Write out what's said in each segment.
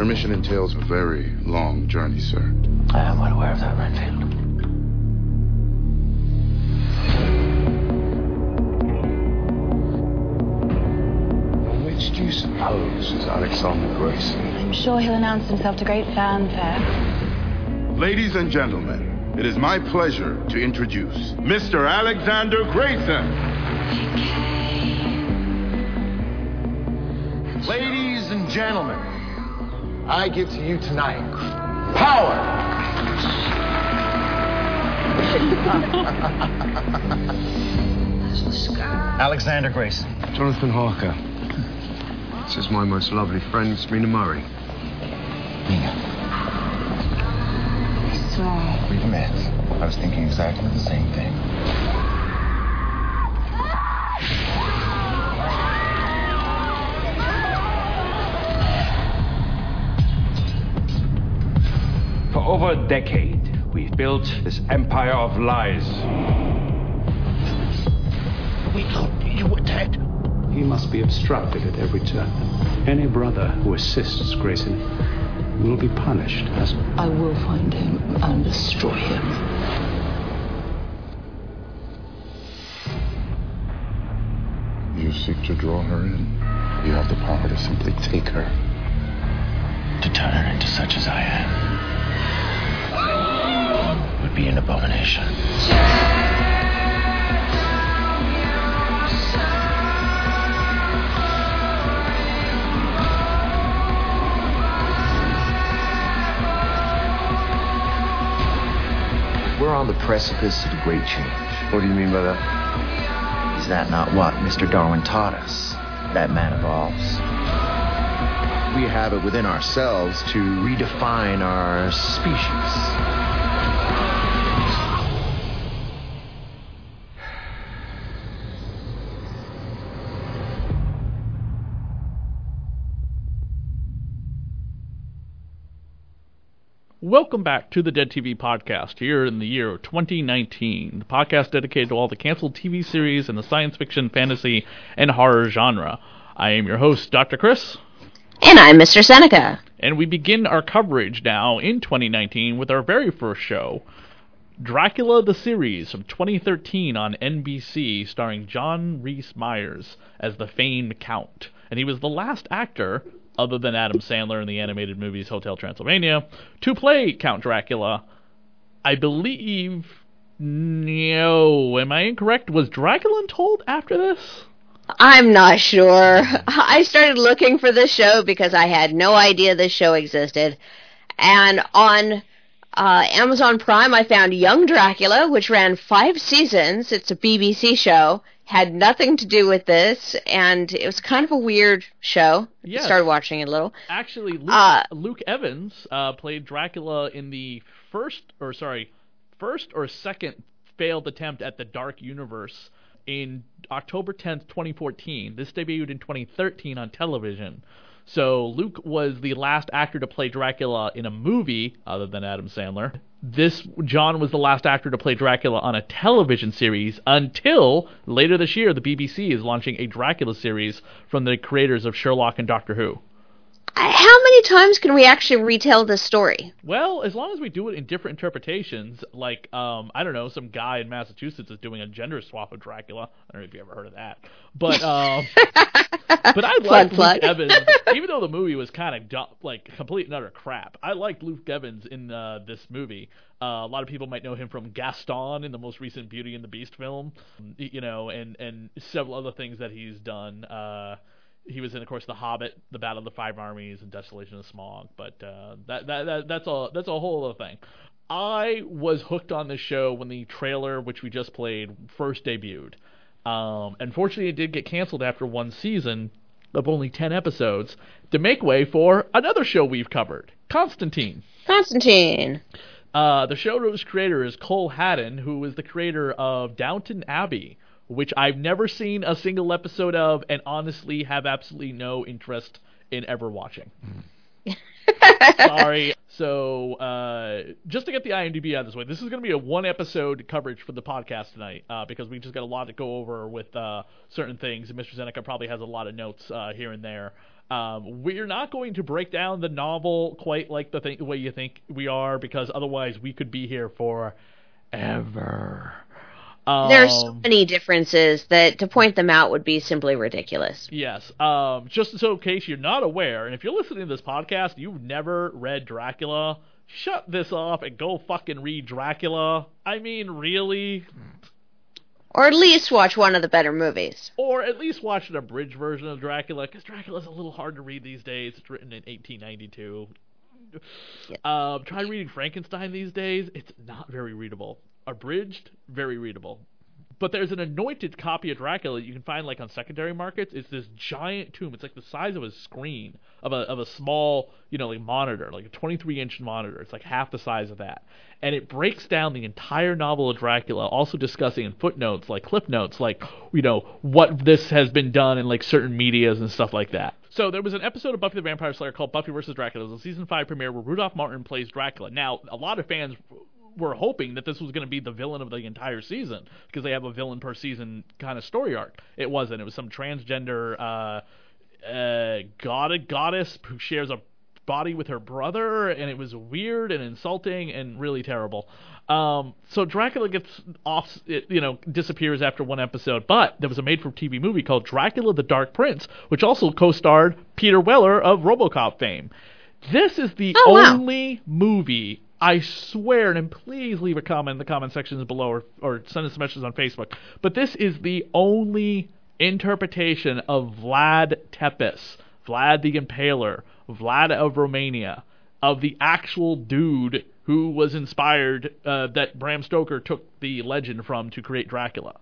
Your mission entails a very long journey, sir. I am well aware of that, Renfield. Which do you suppose is Alexander Grayson? I'm sure he'll announce himself to great fanfare. Ladies and gentlemen, it is my pleasure to introduce Mr. Alexander Grayson. Ladies and gentlemen, I give to you tonight power. Alexander Grayson. Jonathan Harker. This is my most lovely friend, Serena Murray. Nina, I swear. we've met. I was thinking exactly the same thing. Ah! For over a decade, we've built this empire of lies. We thought you were dead. He must be obstructed at every turn. Any brother who assists Grayson will be punished as I will find him and destroy him. You seek to draw her in. You have the power to simply take her. To turn her into such as I am an abomination. We're on the precipice of a great change. What do you mean by that? Is that not what Mr. Darwin taught us? That man evolves. We have it within ourselves to redefine our species. Welcome back to the Dead TV podcast here in the year 2019. The podcast dedicated to all the canceled TV series in the science fiction, fantasy, and horror genre. I am your host, Dr. Chris, And I'm Mr. Seneca. and we begin our coverage now in 2019 with our very first show, Dracula the Series from 2013 on NBC, starring John Rhys Meyers as the famed Count. And he was the last actor, other than Adam Sandler in the animated movies Hotel Transylvania, to play Count Dracula. I believe. No, am I incorrect? Was Dracula told after this? I'm not sure. I started looking for this show because I had no idea this show existed. And on uh, Amazon Prime, I found Young Dracula, which ran five seasons. It's a BBC show. Had nothing to do with this, and it was kind of a weird show. Yes. Started watching it a little. Actually, Luke, Uh, Luke Evans uh, played Dracula in the first, or sorry, first or second failed attempt at the Dark Universe in October 10th, 2014. This debuted in 2013 on television. So Luke was the last actor to play Dracula in a movie, other than Adam Sandler. This John was the last actor to play Dracula on a television series until later this year. The BBC is launching a Dracula series from the creators of Sherlock and Doctor Who. How many times can we actually retell this story? Well, as long as we do it in different interpretations, like um, I don't know, some guy in Massachusetts is doing a gender swap of Dracula. I don't know if you ever heard of that, but um, but I like plug. Luke Evans, even though the movie was kind of du- like complete and utter crap. I liked Luke Evans in uh, this movie. Uh, a lot of people might know him from Gaston in the most recent Beauty and the Beast film, you know, and and several other things that he's done. Uh, he was in, of course, The Hobbit, The Battle of the Five Armies, and Desolation of Smaug. But uh, that, that that that's a that's a whole other thing. I was hooked on this show when the trailer, which we just played, first debuted. Um, unfortunately, it did get canceled after one season. of only 10 episodes to make way for another show we've covered, Constantine. Constantine. Uh, the show's creator is Cole Haddon, who is the creator of Downton Abbey, which I've never seen a single episode of and honestly have absolutely no interest in ever watching. Sorry. So, uh, just to get the IMDb out of this way, this is going to be a one episode coverage for the podcast tonight uh, because we just got a lot to go over with uh, certain things, and Mr. Zeneca probably has a lot of notes uh, here and there. Um, we're not going to break down the novel quite like the, th- the way you think we are because otherwise we could be here for ever. Um, There are so many differences that to point them out would be simply ridiculous. Yes. Um, just so in case you're not aware, and if you're listening to this podcast, you've never read Dracula, shut this off and go fucking read Dracula. I mean, really? Or at least watch one of the better movies. Or at least watch an abridged version of Dracula, because Dracula's a little hard to read these days. It's written in 1892. Um, try reading Frankenstein these days. It's not very readable. Abridged, very readable. But there's an anointed copy of Dracula that you can find like on secondary markets. It's this giant tomb. It's like the size of a screen of a of a small, you know, like monitor, like a 23 inch monitor. It's like half the size of that, and it breaks down the entire novel of Dracula, also discussing in footnotes, like clip notes, like you know what this has been done in like certain medias and stuff like that. So there was an episode of Buffy the Vampire Slayer called Buffy vs. Dracula. It was a season five premiere where Rudolph Martin plays Dracula. Now a lot of fans were hoping that this was going to be the villain of the entire season because they have a villain per season kind of story arc. It wasn't. It was some transgender uh, uh, god goddess who shares a body with her brother, and it was weird and insulting and really terrible. Um, so Dracula gets off, it, you know, disappears after one episode. But there was a made-for-TV movie called Dracula: The Dark Prince, which also co-starred Peter Weller of RoboCop fame. This is the Oh, wow. only movie I swear, and please leave a comment in the comment sections below or, or send us messages on Facebook. But this is the only interpretation of Vlad Tepes, Vlad the Impaler, Vlad of Romania, of the actual dude who was inspired, uh, that Bram Stoker took the legend from to create Dracula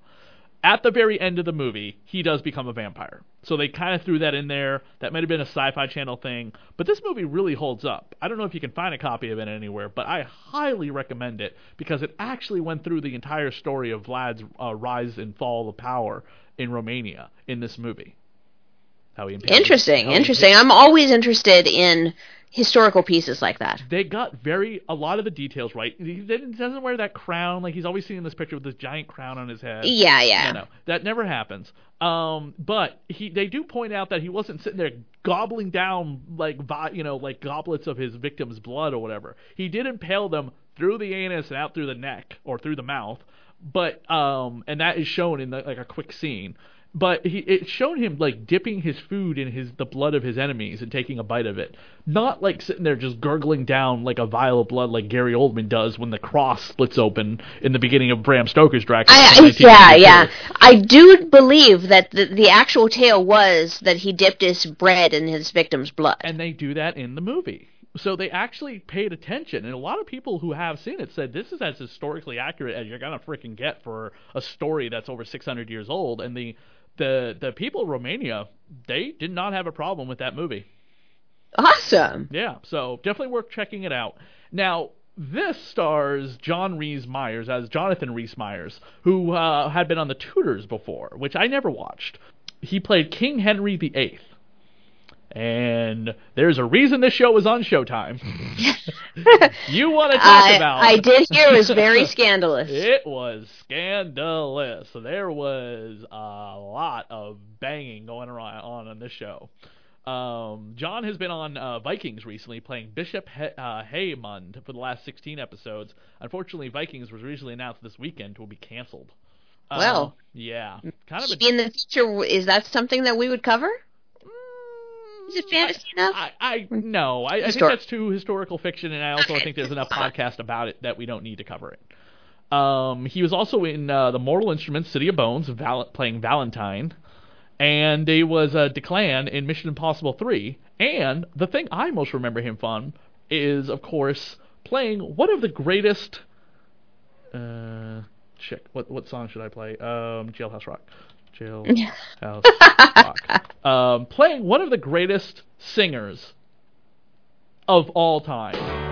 at the very end of the movie, he does become a vampire. So they kind of threw that in there. That might have been a sci-fi channel thing, but this movie really holds up. I don't know if you can find a copy of it anywhere, but I highly recommend it because it actually went through the entire story of Vlad's uh, rise and fall of power in Romania in this movie. How he Interesting, how interesting. I'm always interested in historical pieces like that. they got very a lot of the details right. He doesn't wear that crown like he's always seen in this picture with this giant crown on his head. Yeah, yeah. No, no, that never happens. Um, but he they do point out that he wasn't sitting there gobbling down like you know like goblets of his victim's blood or whatever. He did impale them through the anus and out through the neck or through the mouth. But um, and that is shown in the, like a quick scene. But he it showed him like dipping his food in his the blood of his enemies and taking a bite of it, not like sitting there just gurgling down like a vial of blood like Gary Oldman does when the cross splits open in the beginning of Bram Stoker's Dracula. I, yeah, yeah. I do believe that the, the actual tale was that he dipped his bread in his victim's blood. and they do that in the movie. So they actually paid attention, and a lot of people who have seen it said this is as historically accurate as you're gonna freaking get for a story that's over 600 years old. And the the the people of Romania they did not have a problem with that movie. Awesome. Yeah, so definitely worth checking it out. Now, this stars John Rhys Meyers as Jonathan Rhys Meyers, who uh, had been on The Tudors before, which I never watched. He played King Henry VIII. And there's a reason this show was on Showtime. you want to talk I, about I did hear it was very scandalous. it was scandalous. There was a lot of banging going around on on this show. Um, John has been on uh, Vikings recently, playing Bishop he- uh, Heahmund for the last 16 episodes. Unfortunately, Vikings was recently announced this weekend will be canceled. Um, Well. yeah, kind of a in the future, is that something that we would cover? Is it fantasy enough? I, I no, I, I think that's too historical fiction, and I also think there's enough podcast about it that we don't need to cover it. Um, he was also in uh, the Mortal Instruments, City of Bones, Val- playing Valentine, and he was uh, Declan in Mission Impossible 3. And the thing I most remember him from is, of course, playing one of the greatest. Uh, shit, what what song should I play? Um, Jailhouse Rock. Jail House Rock. Um, playing one of the greatest singers of all time.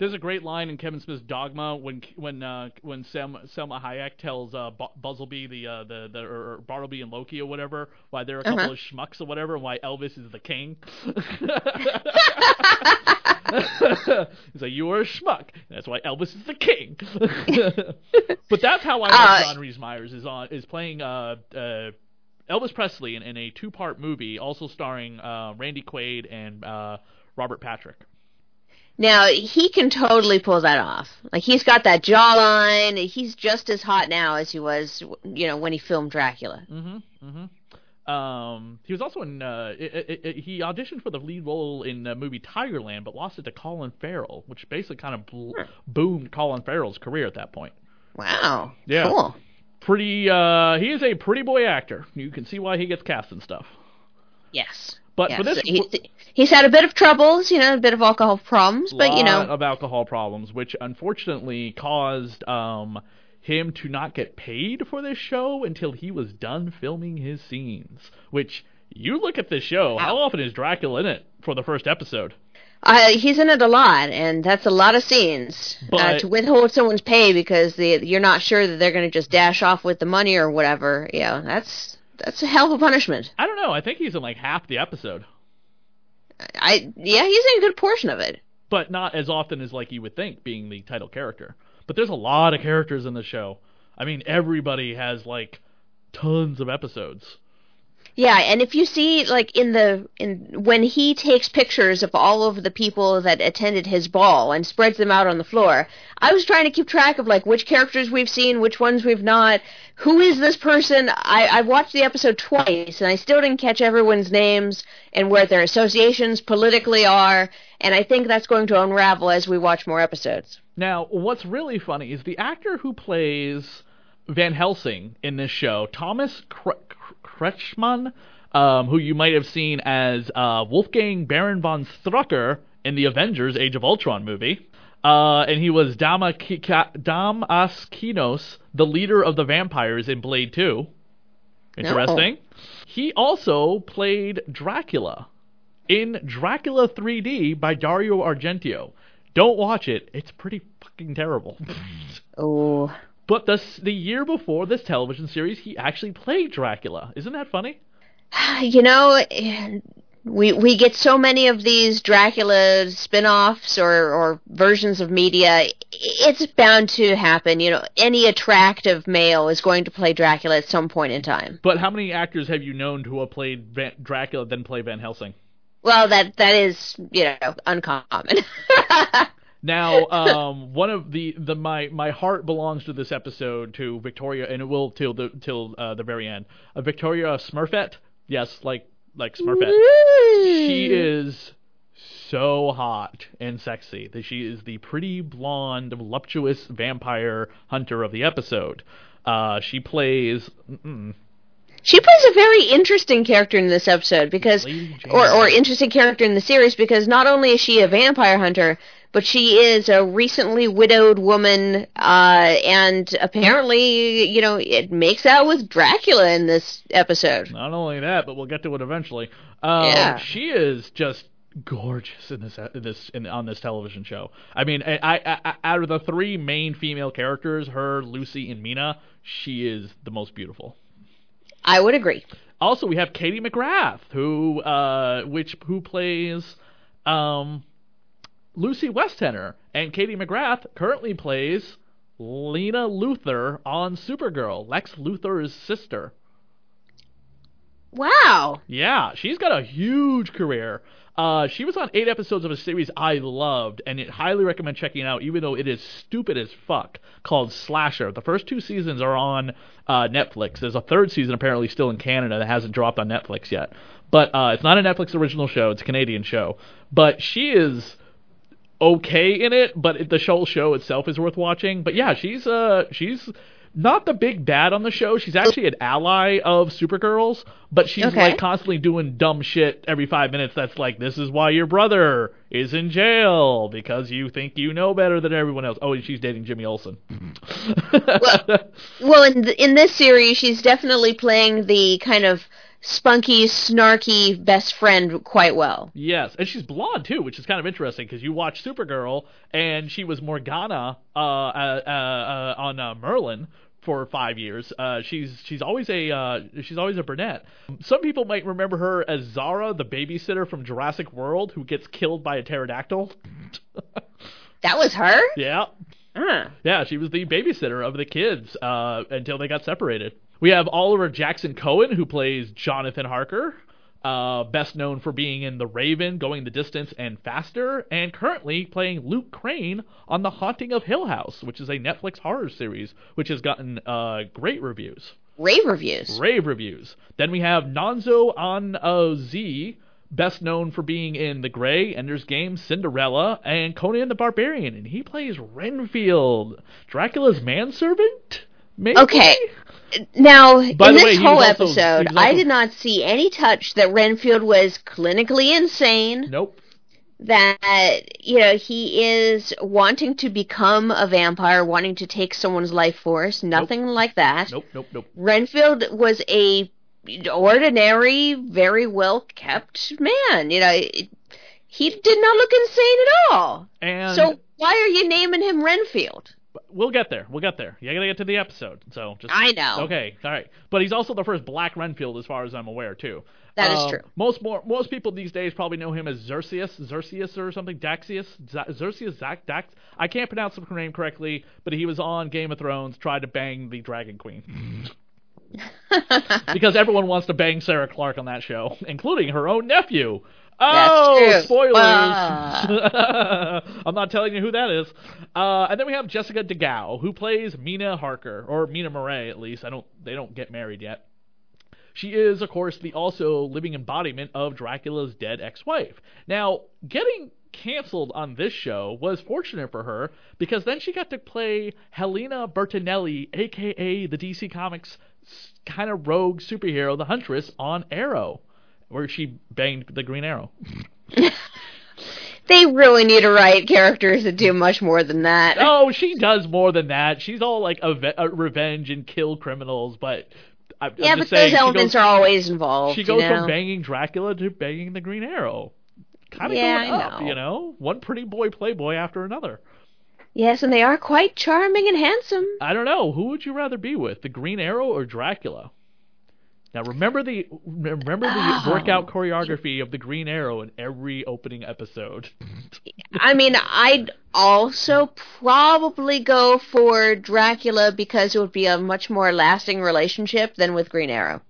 There's a great line in Kevin Smith's Dogma when when uh, when Salma, Salma Hayek tells uh, Buzzleby the uh, the the or, or Bartleby and Loki or whatever why they're a couple Uh-huh. of schmucks or whatever and why Elvis is the king. He's like, you are a schmuck. That's why Elvis is the king. but that's how I like Uh, John Rhys Meyers is on is playing uh, uh, Elvis Presley in, in a two part movie, also starring uh, Randy Quaid and uh, Robert Patrick. Now he can totally pull that off. Like he's got that jawline. He's just as hot now as he was, you know, when he filmed Dracula. Mm-hmm. Mm-hmm. Um, he was also in. Uh, i i i he auditioned for the lead role in the movie Tigerland, but lost it to Colin Farrell, which basically kind of bl- boomed Colin Farrell's career at that point. Wow. Yeah. Cool. Pretty. Uh, he is a pretty boy actor. You can see why he gets cast and stuff. Yes. But for this, he's, he's had a bit of troubles, you know, a bit of alcohol problems, but you know, lot of alcohol problems, which unfortunately caused um, him to not get paid for this show until he was done filming his scenes. Which you look at this show, how often is Dracula in it for the first episode? uh, he's in it a lot, and that's a lot of scenes uh, to withhold someone's pay because the, you're not sure that they're going to just dash off with the money or whatever. Yeah, that's that's a hell of a punishment. I don't know. I think he's in like half the episode, I yeah, he's in a good portion of it. but not as often as like you would think, being the title character. But there's a lot of characters in the show. I mean, everybody has like tons of episodes. Yeah, and if you see like in the in when he takes pictures of all of the people that attended his ball and spreads them out on the floor, I was trying to keep track of like which characters we've seen, which ones we've not. Who is this person? I I watched the episode twice and I still didn't catch everyone's names and where their associations politically are, and I think that's going to unravel as we watch more episodes. Now, what's really funny is the actor who plays Van Helsing in this show, Thomas Kre- Kretschmann, um, who you might have seen as uh, Wolfgang Baron von Strucker in the Avengers Age of Ultron movie. Uh, and he was Dama Dam Askinos, the leader of the vampires in Blade 2. Interesting. He also played Dracula in Dracula 3D by Dario Argento. Don't watch it. It's pretty fucking terrible. Oh. But the the year before this television series, he actually played Dracula. Isn't that funny? you know we we get so many of these Dracula spin-offs or or versions of media it's bound to happen you know any attractive male is going to play Dracula at some point in time But how many actors have you known who have played Van- Dracula then play Van Helsing? well that that is you know uncommon Now, um, one of the, the my my heart belongs to this episode to Victoria, and it will till the till uh, the very end. Uh, Victoria Smurfit, yes, like like Smurfette. she is so hot and sexy that she is the pretty blonde, voluptuous vampire hunter of the episode. Uh, she plays. Mm-mm, She plays a very interesting character in this episode because, or or interesting character in the series because not only is she a vampire hunter, but she is a recently widowed woman, uh, and apparently, you know, it makes out with Dracula in this episode. Not only that, but we'll get to it eventually. Um, Yeah. She is just gorgeous in this in this in, on this television show. I mean, I, I, I, out of the three main female characters, her, Lucy, and Mina, she is the most beautiful. I would agree. Also, we have Katie McGrath, who uh, which who plays um, Lucy Westenra, and Katie McGrath currently plays Lena Luthor on Supergirl, Lex Luthor's sister. Wow. Yeah, she's got a huge career. Uh, she was on eight episodes of a series I loved, and it highly recommend checking it out, even though it is stupid as fuck, called Slasher. The first two seasons are on uh, Netflix. There's a third season apparently still in Canada that hasn't dropped on Netflix yet. but uh, it's not a Netflix original show. It's a Canadian show. But she is okay in it, but it, the show show itself is worth watching. But yeah, she's uh she's not the big bad on the show. She's actually an ally of Supergirl's, but she's Okay. like constantly doing dumb shit every five minutes. That's like, this is why your brother is in jail because you think you know better than everyone else. Oh, and she's dating Jimmy Olsen. Well, in th- in this series, she's definitely playing the kind of spunky, snarky best friend quite well. Yes, and she's blonde too, which is kind of interesting because you watch Supergirl and she was Morgana uh, uh, uh, uh, on uh, Merlin for five years. Uh, she's she's always a uh, she's always a brunette. Some people might remember her as Zara, the babysitter from Jurassic World, who gets killed by a pterodactyl. That was her. yeah, Huh. yeah, she was the babysitter of the kids uh, until they got separated. We have Oliver Jackson Cohen, who plays Jonathan Harker, uh, best known for being in The Raven, Going the Distance, and Faster, and currently playing Luke Crane on The Haunting of Hill House, which is a Netflix horror series, which has gotten uh, great reviews. Rave reviews. Rave reviews. Then we have Nonzo on Z, best known for being in The Grey, Ender's Game, Cinderella, and Conan the Barbarian, and he plays Renfield, Dracula's manservant. Maybe? Okay. Now, By in this way, whole also- episode, was I did not see any touch that Renfield was clinically insane. Nope. That you know he is wanting to become a vampire, wanting to take someone's life force. Nothing like that. Nope. Nope. Nope. Renfield was a ordinary, very well kept man. You know, it- he did not look insane at all. And so why are you naming him Renfield? we'll get there. We'll get there. You gotta get to the episode. So just I know. Okay. All right. But he's also the first Black Renfield, as far as I'm aware, too. That is Um, true. Most more most people these days probably know him as Xerxes, Xerxes or something, Daxius, Z- Xerxes, Zac, Dax. I can't pronounce the name correctly, but he was on Game of Thrones, tried to bang the Dragon Queen. because everyone wants to bang Sarah Clark on that show, including her own nephew. Oh, spoilers! Ah. I'm not telling you who that is. Uh, and then we have Jessica De Gouw, who plays Mina Harker, or Mina Murray at least. I don't. They don't get married yet. She is, of course, the also living embodiment of Dracula's dead ex-wife. Now, getting canceled on this show was fortunate for her because then she got to play Helena Bertinelli, aka the DC Comics kind of rogue superhero, the Huntress, on Arrow, where she banged the Green Arrow. They really need to write characters that do much more than that. oh, she does more than that. She's all like a, a revenge and kill criminals, but I'm yeah, but saying, those elements goes- are always involved. She goes you know? from banging Dracula to banging the Green Arrow. Kind of Yeah, going I up, know. you know? One pretty boy playboy after another. Yes, and they are quite charming and handsome. I don't know. Who would you rather be with, the Green Arrow or Dracula? Now remember the remember the Oh. workout choreography of the Green Arrow in every opening episode. I mean, I'd also probably go for Dracula because it would be a much more lasting relationship than with Green Arrow.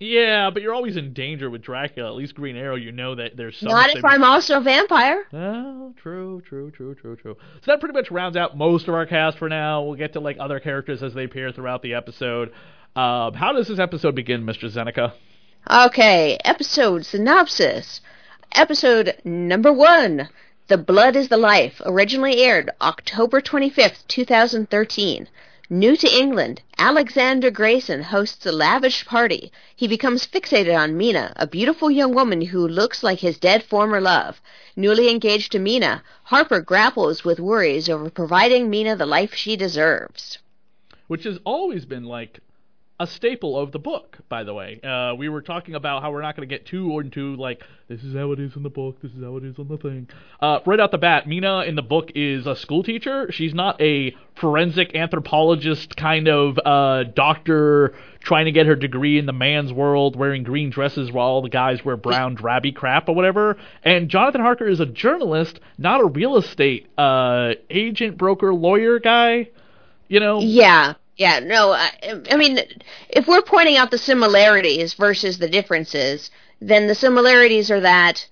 Yeah, but you're always in danger with Dracula. At least Green Arrow, you know that there's some. Not if I'm also a vampire. Oh, true, true, true, true, true. So that pretty much rounds out most of our cast for now. We'll get to like other characters as they appear throughout the episode. Um, how does this episode begin, Mr. Zeneca? Okay, episode synopsis. Episode number one The Blood is the Life, originally aired October 25th, 2013. New to England, Alexander Grayson hosts a lavish party. He becomes fixated on Mina, a beautiful young woman who looks like his dead former love. Newly engaged to Mina, Harker grapples with worries over providing Mina the life she deserves. Which has always been like a staple of the book, by the way. Uh, we were talking about how we're not going to get too into like this is how it is in the book, this is how it is on the thing. Uh, right out the bat, Mina in the book is a school teacher. She's not a forensic anthropologist kind of uh, doctor trying to get her degree in the man's world, wearing green dresses while all the guys wear brown drabby crap or whatever. And Jonathan Harker is a journalist, not a real estate uh, agent, broker, lawyer guy. You know, Yeah, yeah, no, I, I mean, if we're pointing out the similarities versus the differences, then the similarities are that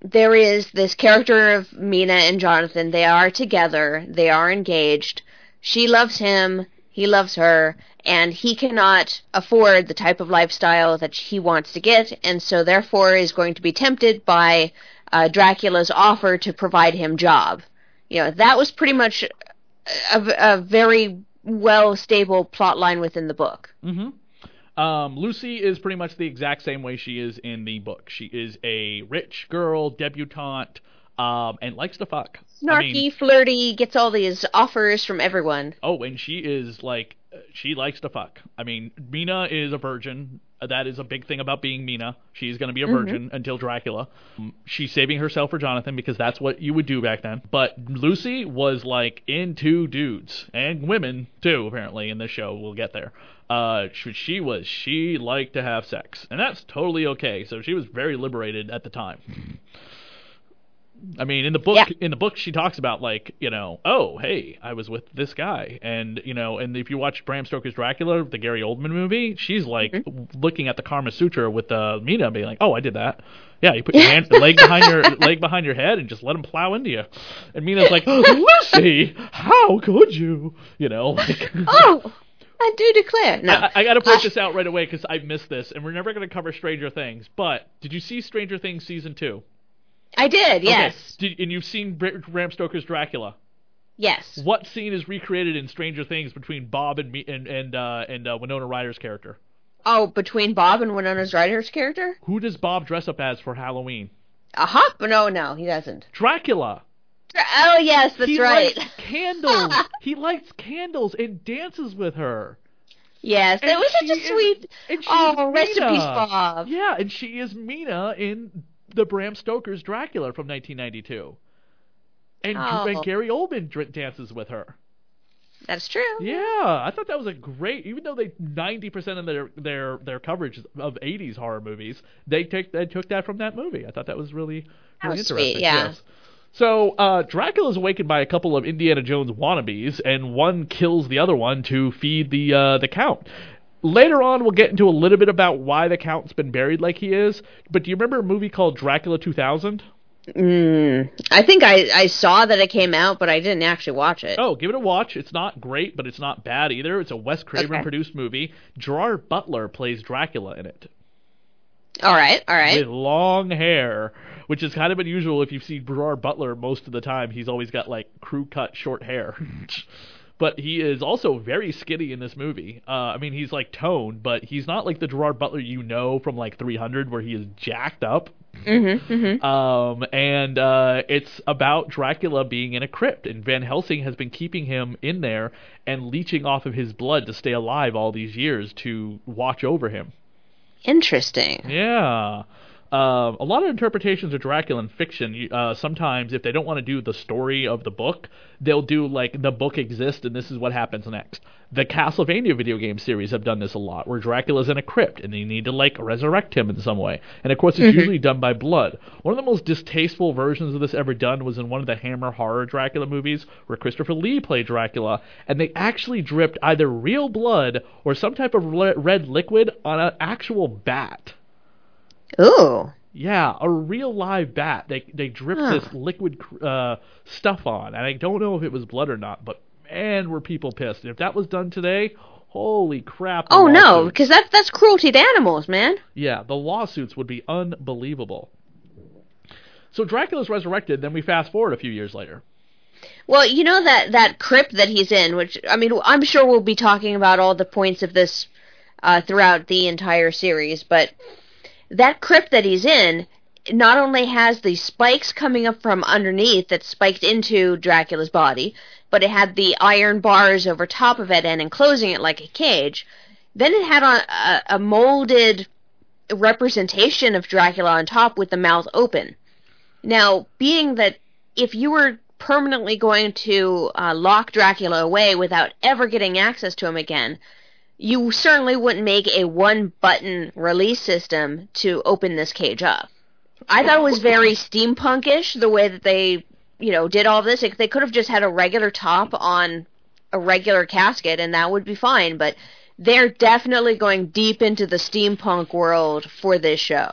there is this character of Mina and Jonathan. They are together. They are engaged. She loves him. He loves her, and he cannot afford the type of lifestyle that he wants to get, and so therefore is going to be tempted by uh, Dracula's offer to provide him job. You know, that was pretty much a, a very well stable plot line within the book. Mm-hmm. Um, Lucy is pretty much the exact same way she is in the book. She is a rich girl, debutante, um, and likes to fuck. Snarky, I mean, flirty, gets all these offers from everyone. oh, and she is like, she likes to fuck. I mean, Mina is a virgin. That is a big thing about being Mina. She's going to be a virgin until Dracula. She's saving herself for Jonathan because that's what you would do back then. But Lucy was like into dudes and women too, apparently, in this show. We'll get there. Uh, she, she was, she liked to have sex. And that's totally okay. So she was very liberated at the time. I mean, in the book, Yeah. in the book, she talks about like, you know, oh, hey, I was with this guy, and you know, and if you watch Bram Stoker's Dracula, the Gary Oldman movie, she's like looking at the Karma Sutra with uh, Mina, being like, oh, I did that. Yeah, you put your hand, leg behind your leg behind your head, and just let him plow into you. And Mina's like, Lucy, how could you? You know, like. Oh, I do declare. No, I, I got to point this out right away because I missed this, and we're never going to cover Stranger Things. But did you see Stranger Things season two? I did. Yes, Okay. Did, and you've seen Br- Bram Stoker's Dracula. yes. What scene is recreated in Stranger Things between Bob and me and and uh, and uh, Winona Ryder's character? Oh, between Bob and Winona Ryder's character? Who does Bob dress up as for Halloween? A hop? No, no, he doesn't. Dracula. Oh, yes, that's he right. lights candles. he lights candles and dances with her. Yes, And that was such a sweet. and she's oh, rest in peace, Bob. Yeah, and she is Mina in the Bram Stoker's Dracula from 1992. And, Oh. and Gary Oldman dr- dances with her. That's true. Yeah, I thought that was a great. Even though they ninety percent of their their their coverage of '80s horror movies, they take they took that from that movie. I thought that was really really was interesting. sweet, yeah. Yes. So uh, Dracula is awakened by a couple of Indiana Jones wannabes, and one kills the other one to feed the uh, the count. Later on, we'll get into a little bit about why the count's been buried like he is. But do you remember a movie called Dracula 2000? Mm, I think I, I saw that it came out, but I didn't actually watch it. Oh, give it a watch. It's not great, but it's not bad either. It's a Wes Craven Okay. produced movie. Gerard Butler plays Dracula in it. All right, all right. with long hair, which is kind of unusual if you see Gerard Butler most of the time. He's always got like crew cut short hair. but he is also very skinny in this movie. Uh, I mean, he's like toned, but he's not like the Gerard Butler you know from like 300 where he is jacked up. Mm-hmm, mm-hmm. Um, and uh, it's about Dracula being in a crypt, and Van Helsing has been keeping him in there and leeching off of his blood to stay alive all these years to watch over him. Interesting. Yeah. Um, a lot of interpretations of Dracula in fiction, uh, sometimes if they don't want to do the story of the book, they'll do like the book exists and this is what happens next. The Castlevania video game series have done this a lot, where Dracula's in a crypt and they need to like resurrect him in some way. And of course, it's usually done by blood. One of the most distasteful versions of this ever done was in one of the Hammer horror Dracula movies, where Christopher Lee played Dracula, and they actually dripped either real blood or some type of red liquid on an actual bat. Ooh. Yeah, a real live bat. They they dripped Huh. this liquid uh, stuff on, and I don't know if it was blood or not. But man, were people pissed. And if that was done today, holy crap! Oh no, because that that's cruelty to animals, man. Yeah, the lawsuits would be unbelievable. So Dracula's resurrected. Then we fast forward a few years later. Well, you know that that crypt that he's in, which I mean, I'm sure we'll be talking about all the points of this uh, throughout the entire series, but that crypt that he's in not only has the spikes coming up from underneath that spiked into Dracula's body, but it had the iron bars over top of it and enclosing it like a cage. Then it had a, a molded representation of Dracula on top with the mouth open. Now, being that if you were permanently going to uh, lock Dracula away without ever getting access to him again, you certainly wouldn't make a one button release system to open this cage up. I thought it was very steampunkish the way that they, you know, did all this. Like, they could have just had a regular top on a regular casket and that would be fine, but they're definitely going deep into the steampunk world for this show.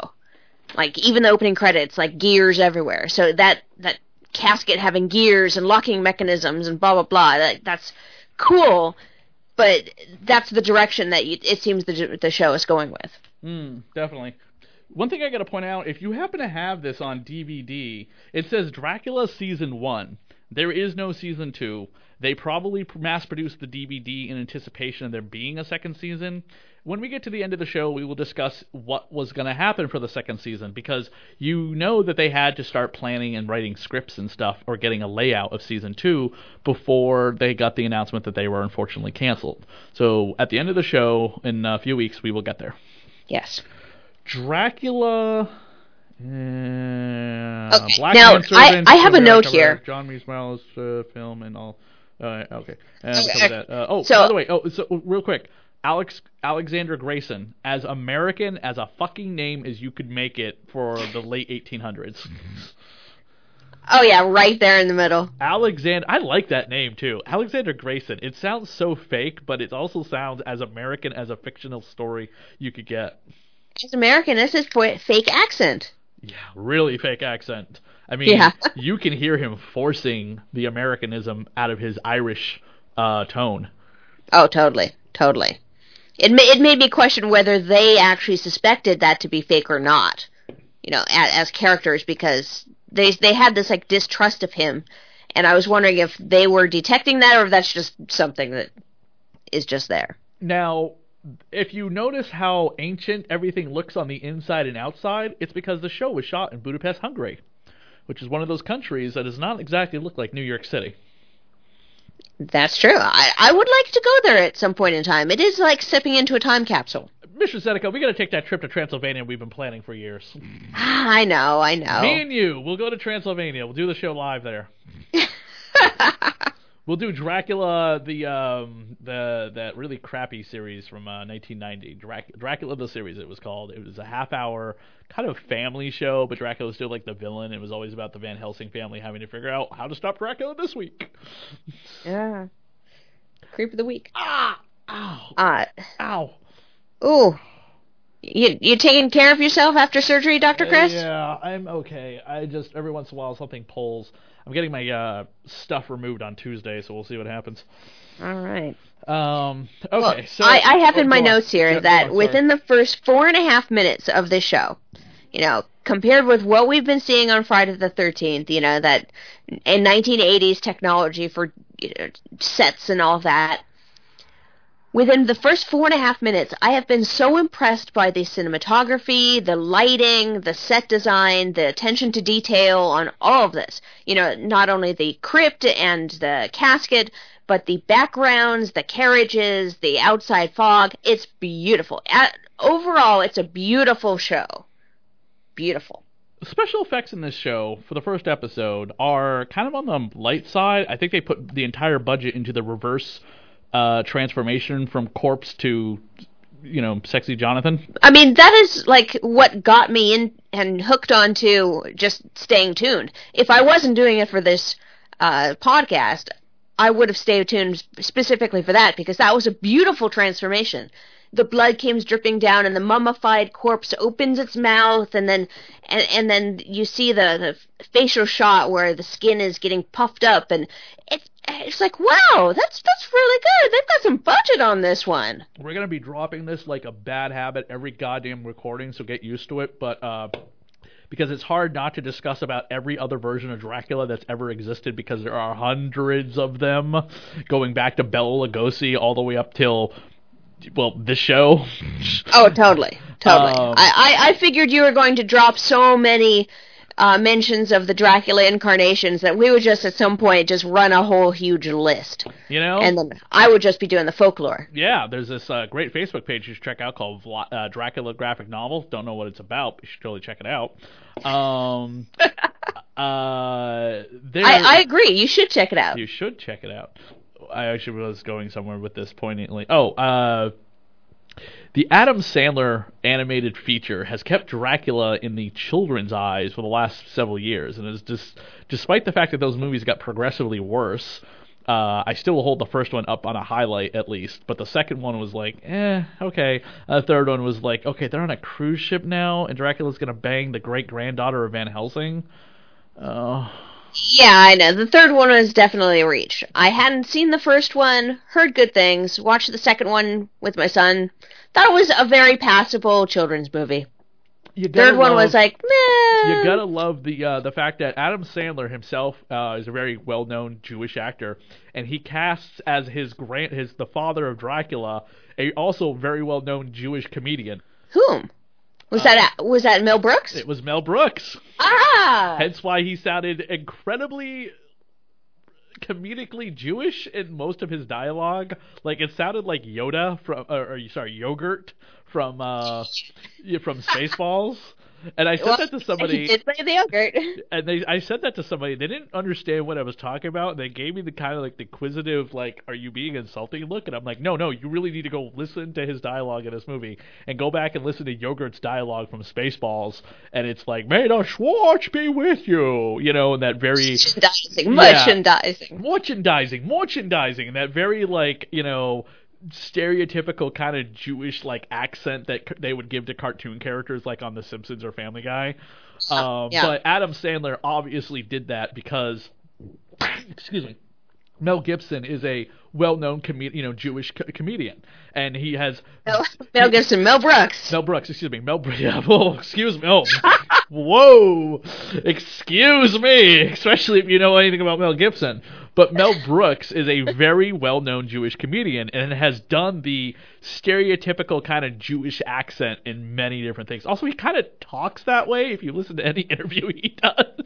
Like even the opening credits, like gears everywhere. So that that casket having gears and locking mechanisms and blah blah blah. That, that's cool. But that's the direction that you, it seems the the show is going with. Mm, definitely. One thing I got to point out: if you happen to have this on DVD, it says Dracula season one. There is no season two. They probably mass produced the DVD in anticipation of there being a second season. When we get to the end of the show, we will discuss what was going to happen for the second season because you know that they had to start planning and writing scripts and stuff or getting a layout of season two before they got the announcement that they were unfortunately canceled. So at the end of the show, in a few weeks, we will get there. Yes. Dracula. Uh, Okay, Black now, I- I have a note here. John Miles uh, film and all. Uh, okay. And Okay, some that. Uh, oh, so- by the way, oh, so real quick, Alex Alexander Grayson, as American as a fucking name as you could make it for the late 1800s. Oh yeah, right there in the middle. Alexander, I like that name too. Alexander Grayson. It sounds so fake, but it also sounds as American as a fictional story you could get. It's American. This is for fake accent. Really fake accent. I mean, Yeah. you can hear him forcing the Americanism out of his Irish uh, tone. Oh, totally, totally. It ma- it made me question whether they actually suspected that to be fake or not. You know, as, as characters because they they had this like distrust of him, and I was wondering if they were detecting that or if that's just something that is just there. Now, if you notice how ancient everything looks on the inside and outside, it's because the show was shot in Budapest, Hungary, which is one of those countries that does not exactly look like New York City. That's true. I I would like to go there at some point in time. It is like stepping into a time capsule. Mr. Seneca, we got to take that trip to Transylvania we've been planning for years. Ah, I know, I know. Me and you, we'll go to Transylvania. We'll do the show live there. we'll do Dracula, the um, the that really crappy series from uh, 1990. Drac- Dracula the series, it was called. It was a half hour kind of family show, but Dracula was still like the villain. It was always about the Van Helsing family having to figure out how to stop Dracula this week. Yeah. Creep of the week. Ah, ow, Uh, ow. ooh. You you taking care of yourself after surgery, Doctor Chris? Yeah, I'm okay. I just every once in a while something pulls. I'm getting my uh, stuff removed on Tuesday, so we'll see what happens. All right. Um, okay, Well, so I, I have oh, in my notes here Yeah, that on, within the first four and a half minutes of this show, you know, compared with what we've been seeing on Friday the 13th, you know, that in 1980s technology for you know, sets and all that, within the first four and a half minutes, I have been so impressed by the cinematography, the lighting, the set design, the attention to detail on all of this. You know, not only the crypt and the casket, but the backgrounds, the carriages, the outside fog. It's beautiful. At, overall, it's a beautiful show. Beautiful. special effects in this show for the first episode are kind of on the light side. I think they put the entire budget into the reverse uh, transformation from corpse to, you know, sexy Jonathan. I mean, that is like what got me in and hooked onto just staying tuned. If I wasn't doing it for this uh, podcast, I would have stayed tuned specifically for that because that was a beautiful transformation. The blood comes dripping down, and the mummified corpse opens its mouth, and then and, and then you see the, the facial shot where the skin is getting puffed up, and it's it's like wow, that's that's really good. They've got some budget on this one. We're gonna be dropping this like a bad habit every goddamn recording, so get used to it. But uh, because it's hard not to discuss about every other version of Dracula that's ever existed, because there are hundreds of them, going back to Bela Lugosi all the way up till well this show. Oh, totally, totally. Um, I, I, I figured you were going to drop so many uh, mentions of the Dracula incarnations that we would just at some point just run a whole huge list, you know, and then I would just be doing the folklore. Yeah, there's this uh, great Facebook page you should check out called Vla- uh, Dracula Graphic Novel. Don't know what it's about, but you should totally check it out. Um, uh, there, I, I agree. You should check it out. you should check it out. I actually was going somewhere with this poignantly. Oh, uh, the Adam Sandler animated feature has kept Dracula in the children's eyes for the last several years, and is just despite the fact that those movies got progressively worse. Uh, I still hold the first one up on a highlight at least, but the second one was like, eh, okay. The third one was like, okay, they're on a cruise ship now, and Dracula's gonna bang the great granddaughter of Van Helsing. Oh, Yeah, I know. The third one was definitely a reach. I hadn't seen the first one, heard good things, watched the second one with my son. Thought it was a very passable children's movie. Third one was like, meh. You gotta love the uh, the fact that Adam Sandler himself uh, is a very well known Jewish actor, and he casts as his grand his the father of Dracula a also very well known Jewish comedian. Whom? Was that was that Mel Brooks? It was Mel Brooks. ah, Hence why he sounded incredibly comedically Jewish in most of his dialogue. Like it sounded like Yoda from, or, or sorry, yogurt from uh, from Spaceballs. And I said well, that to somebody. He did play the yogurt. and they I said that to somebody. They didn't understand what I was talking about. And they gave me the kind of like the inquisitive, like, "Are you being insulting?" look. And I'm like, "No, no. You really need to go listen to his dialogue in this movie, and go back and listen to Yogurt's dialogue from Spaceballs. And it's like, "May the Schwartz be with you," you know, and that very merchandising, Yeah. merchandising. merchandising, merchandising, and that very like you know stereotypical kind of Jewish like accent that c- they would give to cartoon characters like on The Simpsons or Family Guy. Um, yeah. But Adam Sandler obviously did that because, excuse me, Mel Gibson is a well-known comed- you know Jewish co- comedian, and he has Mel, Mel Gibson, Mel Brooks. Mel Brooks, excuse me, Mel Brooks. Yeah, whoa, excuse me. Oh, whoa, excuse me. Especially if you know anything about Mel Gibson. But Mel Brooks is a very well-known Jewish comedian and has done the stereotypical kind of Jewish accent in many different things. Also, he kind of talks that way if you listen to any interview he does.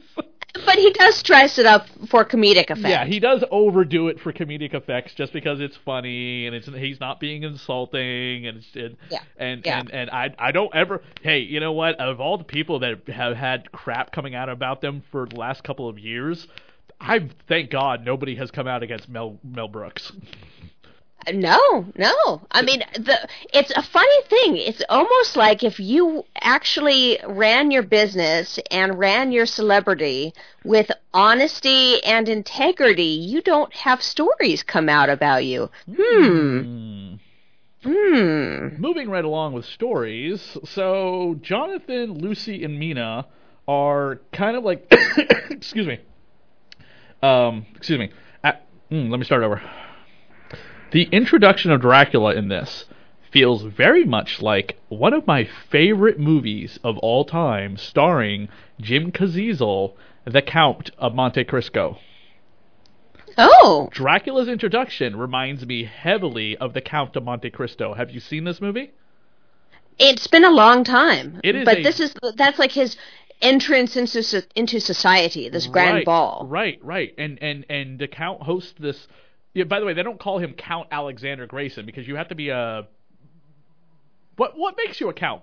But he does dress it up for comedic effect. Yeah, he does overdo it for comedic effects just because it's funny and it's he's not being insulting and it's, and Yeah, and, yeah. and and I I don't ever hey you know what of all the people that have had crap coming out about them for the last couple of years. I thank God nobody has come out against Mel Mel Brooks. No, no. I mean, the it's a funny thing. It's almost like if you actually ran your business and ran your celebrity with honesty and integrity, you don't have stories come out about you. Hmm. Hmm. Moving right along with stories, so Jonathan, Lucy, and Mina are kind of like, excuse me, um, excuse me. Uh, mm, let me start over. The introduction of Dracula in this feels very much like one of my favorite movies of all time, starring Jim Caviezel, the Count of Monte Cristo. Oh, Dracula's introduction reminds me heavily of the Count of Monte Cristo. Have you seen this movie? it's been a long time. It is but a- this is that's like his entrance into so- into society. This grand right, ball. Right, right. And and and the count hosts this. Yeah, by the way, they don't call him Count Alexander Grayson because you have to be a. What what makes you a count,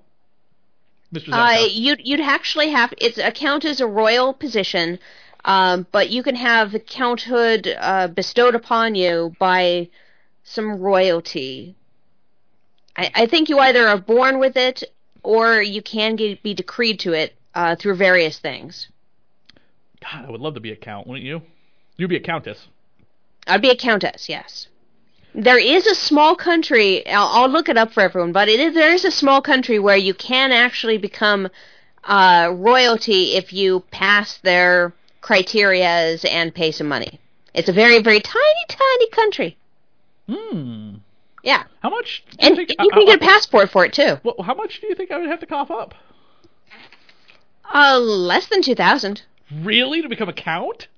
Mister? Uh, you'd you'd actually have it's a count is a royal position, um, but you can have the counthood uh, bestowed upon you by some royalty. I, I think you either are born with it or you can get, be decreed to it uh, through various things. God, I would love to be a count, wouldn't you? You'd be a countess. I'd be a countess, yes. There is a small country. I'll, I'll look it up for everyone, but it is there is a small country where you can actually become uh, royalty if you pass their criterias and pay some money. It's a very very tiny tiny country. Hmm. Yeah, How much? Do and you think? you can uh, get a passport for it too. well, how much do you think I would have to cough up? Uh, less than two thousand. Really, to become a count?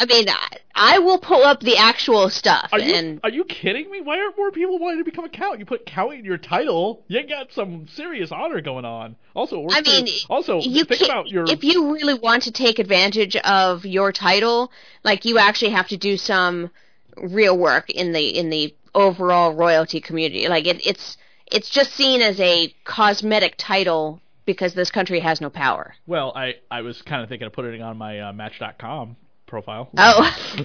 I mean, I, I will pull up the actual stuff Are you and are you kidding me? Why aren't more people wanting to become a count? You put count in your title, you got some serious honor going on. Also, I mean, for- also you think about your if you really want to take advantage of your title, like you actually have to do some real work in the in the overall royalty community. Like it, it's it's just seen as a cosmetic title because this country has no power. Well, I, I was kind of thinking of putting it on my uh, Match.com profile. Oh,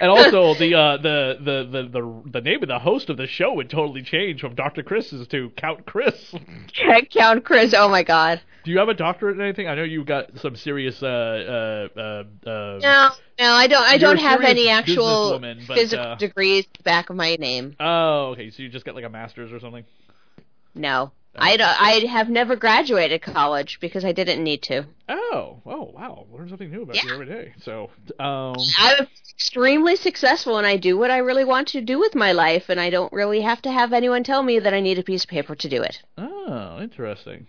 and also the, uh, the, the the the the name of the host of the show would totally change from Dr. Chris's to Count Chris. Count Chris. Oh my God. Do you have a doctorate in anything? I know you got some serious uh uh uh, uh No, no, I don't. I don't have any actual but, physical uh, degrees back of my name. Oh, okay. So you just got like a master's or something. No, I I have never graduated college because I didn't need to. Oh, oh, wow! Learn something new about you every day. So, um, I'm extremely successful, and I do what I really want to do with my life, and I don't really have to have anyone tell me that I need a piece of paper to do it. oh, interesting.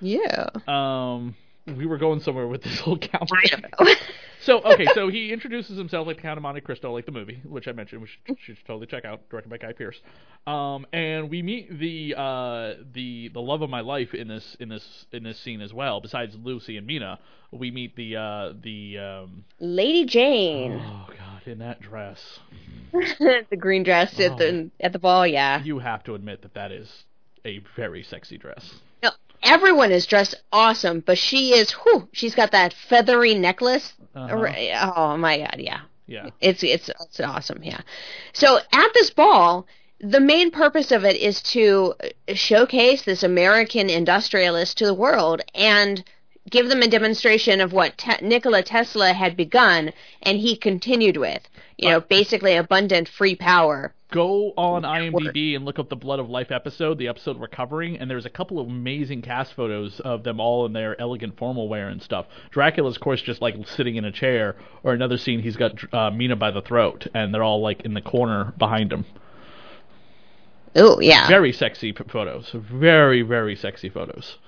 Yeah. Um, we were going somewhere with this whole count. I. So okay, so he introduces himself like the Count of Monte Cristo, like the movie, which I mentioned, which you should totally check out, directed by Guy Pearce. Um, and we meet the uh, the the love of my life in this in this in this scene as well. Besides Lucy and Mina, we meet the uh, the um, Lady Jane, oh god, in that dress. the green dress at the at the ball. Yeah. You have to admit that that is a very sexy dress. Everyone is dressed awesome, but she is. Whew, she's got that feathery necklace. Uh-huh. Oh my god, yeah. Yeah. It's it's it's awesome, yeah. So at this ball, the main purpose of it is to showcase this American industrialist to the world and give them a demonstration of what te- Nikola Tesla had begun and he continued with. You know, basically abundant free power. Go on IMDb and look up the Blood of Life episode, the episode we're covering, and there's a couple of amazing cast photos of them all in their elegant formal wear and stuff. Dracula's, of course, just like sitting in a chair, or another scene, he's got uh, Mina by the throat, and they're all like in the corner behind him. Oh yeah. Very sexy p- photos. Very, very sexy photos.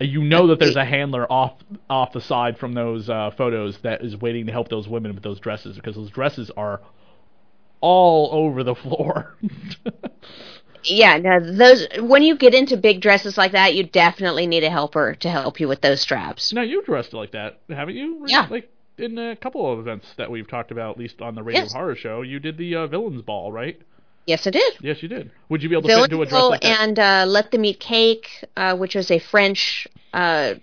Uh, You know that there's a handler off off the side from those uh, photos that is waiting to help those women with those dresses because those dresses are all over the floor. Yeah, no, those when you get into big dresses like that, you definitely need a helper to help you with those straps. now you've dressed like that, haven't you? Yeah. Like in a couple of events that we've talked about, at least on the Radio Yes. Horror Show, you did the uh, villains ball, right? Yes, I did. Yes, you did. Would you be able to fit into a dress like that? and uh, Let Them Eat Cake, uh, which was a French, uh,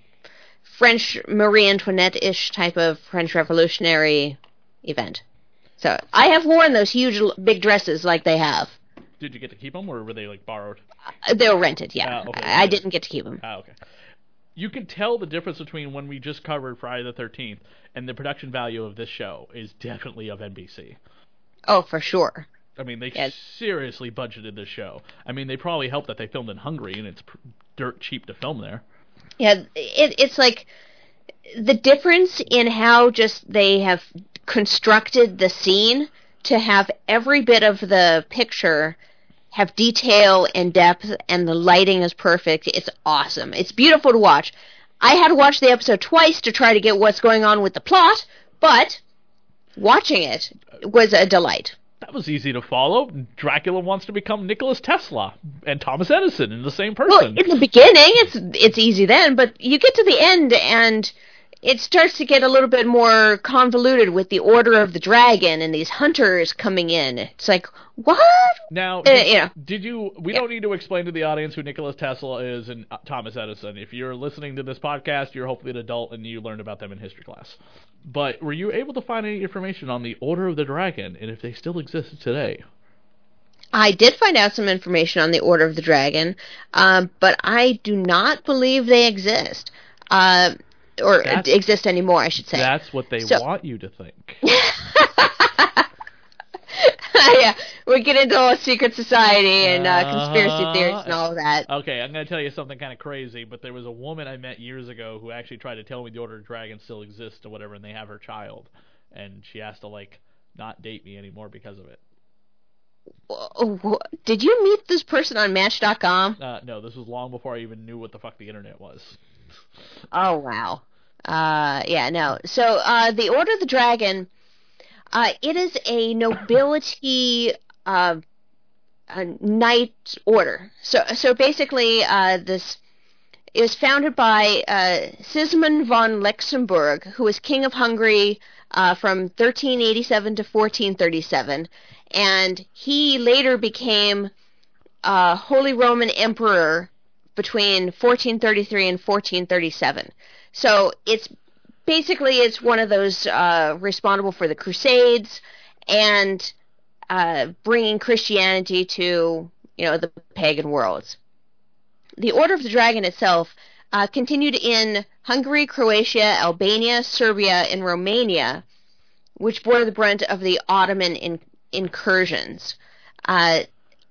French Marie Antoinette-ish type of French Revolutionary event. So I have worn those huge, big dresses like they have. Did you get to keep them, or were they like borrowed? Uh, They were rented, yeah. Ah, okay. I, I didn't get to keep them. Ah, okay. You can tell the difference between when we just covered Friday the Thirteenth and the production value of this show is definitely of NBC. Oh, for sure. I mean, they Yes. seriously budgeted this show. I mean, they probably helped that they filmed in Hungary and it's pr- dirt cheap to film there. Yeah, it, it's like the difference in how just they have constructed the scene to have every bit of the picture have detail and depth and the lighting is perfect. It's awesome. It's beautiful to watch. I had to watch the episode twice to try to get what's going on with the plot, but watching it was a delight. That was easy to follow. Dracula wants to become Nicholas Tesla and Thomas Edison in the same person. Well, in the beginning, it's it's easy then, but you get to the end and it starts to get a little bit more convoluted with the Order of the Dragon and these hunters coming in. It's like what? Now, Uh, did, yeah. did you? We don't need to explain to the audience who Nicholas Tesla is and uh, Thomas Edison. If you're listening to this podcast, you're hopefully an adult and you learned about them in history class. But were you able to find any information on the Order of the Dragon and if they still exist today? I did find out some information on the Order of the Dragon, um, but I do not believe they exist. Uh, or That's- exist anymore, I should say. That's what they So- want you to think. yeah, we get into all secret society and uh, conspiracy Uh, theories and all of that. Okay, I'm going to tell you something kind of crazy, but there was a woman I met years ago who actually tried to tell me the Order of Dragon still exists or whatever, and they have her child, and she has to like not date me anymore because of it. Did you meet this person on Match.com? Uh, no, this was long before I even knew what the fuck the internet was. Oh wow. Uh yeah, no. So uh the Order of the Dragon uh it is a nobility uh a knight order. So so basically uh this it was founded by uh von Luxembourg, who was king of Hungary uh from 1387 to 1437 and he later became uh Holy Roman Emperor between 1433 and 1437. So it's basically it's one of those uh, responsible for the Crusades and uh, bringing Christianity to you know the pagan worlds. The Order of the Dragon itself uh, continued in Hungary, Croatia, Albania, Serbia, and Romania, which bore the brunt of the Ottoman in- incursions.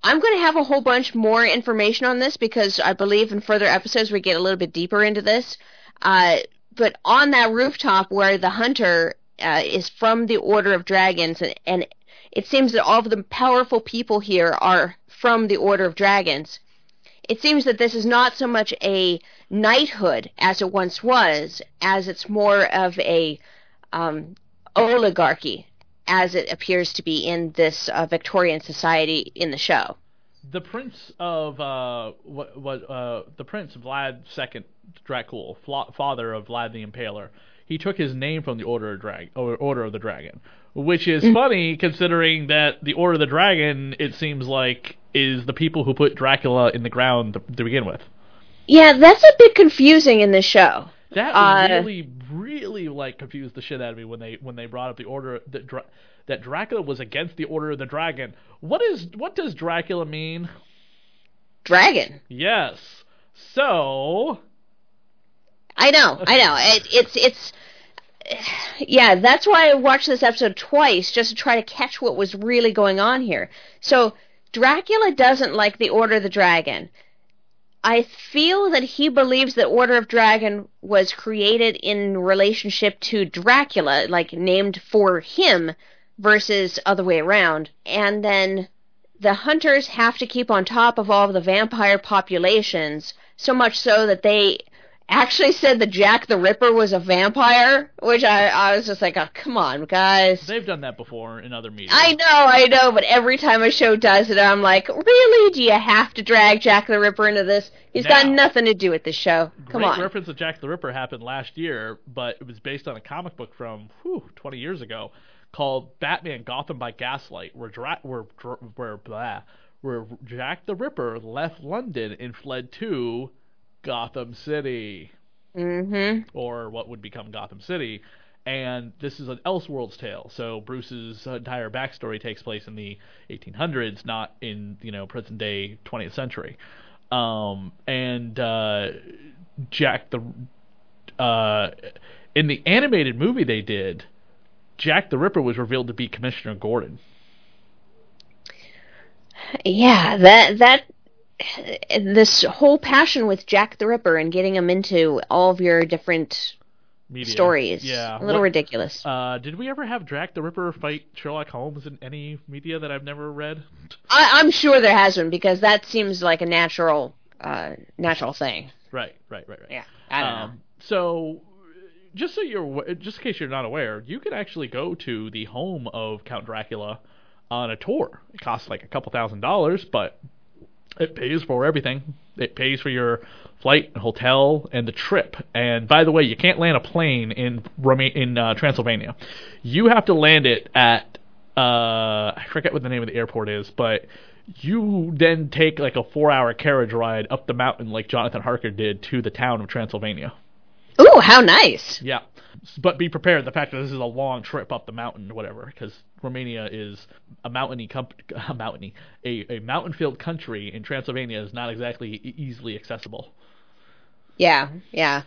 I'm going to have a whole bunch more information on this because I believe in further episodes we get a little bit deeper into this. Uh, but on that rooftop where the hunter uh, is from the Order of Dragons, and, and it seems that all of the powerful people here are from the Order of Dragons. It seems that this is not so much a knighthood as it once was, as it's more of a um, oligarchy, as it appears to be in this uh, Victorian society in the show. The prince of uh, what what uh, the prince Vlad II Dracul, fla- father of Vlad the Impaler. He took his name from the Order of Drag or Order of the Dragon, which is funny considering that the Order of the Dragon, it seems like, is the people who put Dracula in the ground to, to begin with. Yeah, that's a bit confusing in this show. That Uh, really, really like confused the shit out of me when they when they brought up the order that Dra- that Dracula was against the Order of the Dragon. What is what does Dracula mean? Dragon. Yes. So I know, I know. It, it's it's yeah. That's why I watched this episode twice just to try to catch what was really going on here. So Dracula doesn't like the Order of the Dragon. I feel that he believes that Order of Dragon was created in relationship to Dracula, like named for him, versus other way around. And then the hunters have to keep on top of all of the vampire populations, so much so that they actually said that Jack the Ripper was a vampire, which I, I was just like, oh, come on, guys. they've done that before in other media. I know, I know, but every time a show does it, I'm like, really? Do you have to drag Jack the Ripper into this? He's got nothing to do with this show. Come Great on. reference to Jack the Ripper happened last year, but it was based on a comic book from whew, 20 years ago called Batman Gotham by Gaslight, where Dra- where where blah, where Jack the Ripper left London and fled to Gotham City, Mm-hmm. or what would become Gotham City. And this is an Elseworlds tale, so Bruce's entire backstory takes place in the 1800s, not in you know present day 20th century. Um, and uh, Jack the uh, in the animated movie they did, Jack the Ripper was revealed to be Commissioner Gordon. Yeah, that that this whole passion with Jack the Ripper and getting him into all of your different Media. stories, Yeah. a little What- ridiculous. Uh, did we ever have Jack the Ripper fight Sherlock Holmes in any media that I've never read? I, I'm sure there has been because that seems like a natural, uh, natural thing. Right, right, right, right. Yeah, I don't know. Um, so, just so you're, just in case you're not aware, you can actually go to the home of Count Dracula on a tour. It costs like a couple thousand dollars, but it pays for everything. It pays for your flight and hotel and the trip. And by the way, you can't land a plane in in uh, Transylvania. You have to land it at uh, I forget what the name of the airport is, but you then take like a four-hour carriage ride up the mountain, like Jonathan Harker did, to the town of Transylvania. Ooh, how nice! Yeah, but be prepared. The fact that this is a long trip up the mountain, whatever, because Romania is a mountainy, comp- a mountainy, a, a mountain-filled country, and Transylvania is not exactly easily accessible. Yeah, yeah.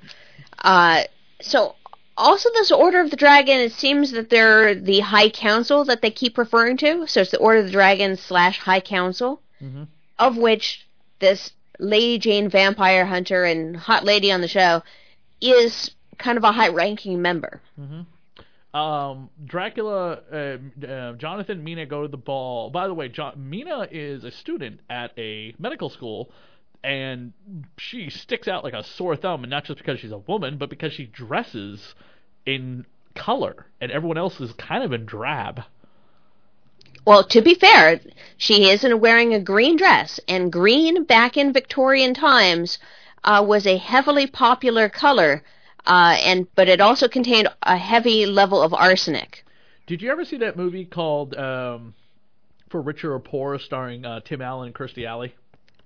Uh, so also this Order of the Dragon, it seems that they're the High Council that they keep referring to. So it's the Order of the Dragon slash High Council, Mhm. of which this Lady Jane Vampire Hunter and Hot Lady on the show is kind of a high-ranking member. Um, Dracula, uh, uh, Jonathan, Mina go to the ball. By the way, John, Mina is a student at a medical school, and she sticks out like a sore thumb, and not just because she's a woman, but because she dresses in color, and everyone else is kind of in drab. Well, to be fair, she isn't wearing a green dress, and green back in Victorian times uh, was a heavily popular color, uh, and but it also contained a heavy level of arsenic. Did you ever see that movie called um, For Richer or Poor, starring uh, Tim Allen and Kirstie Alley?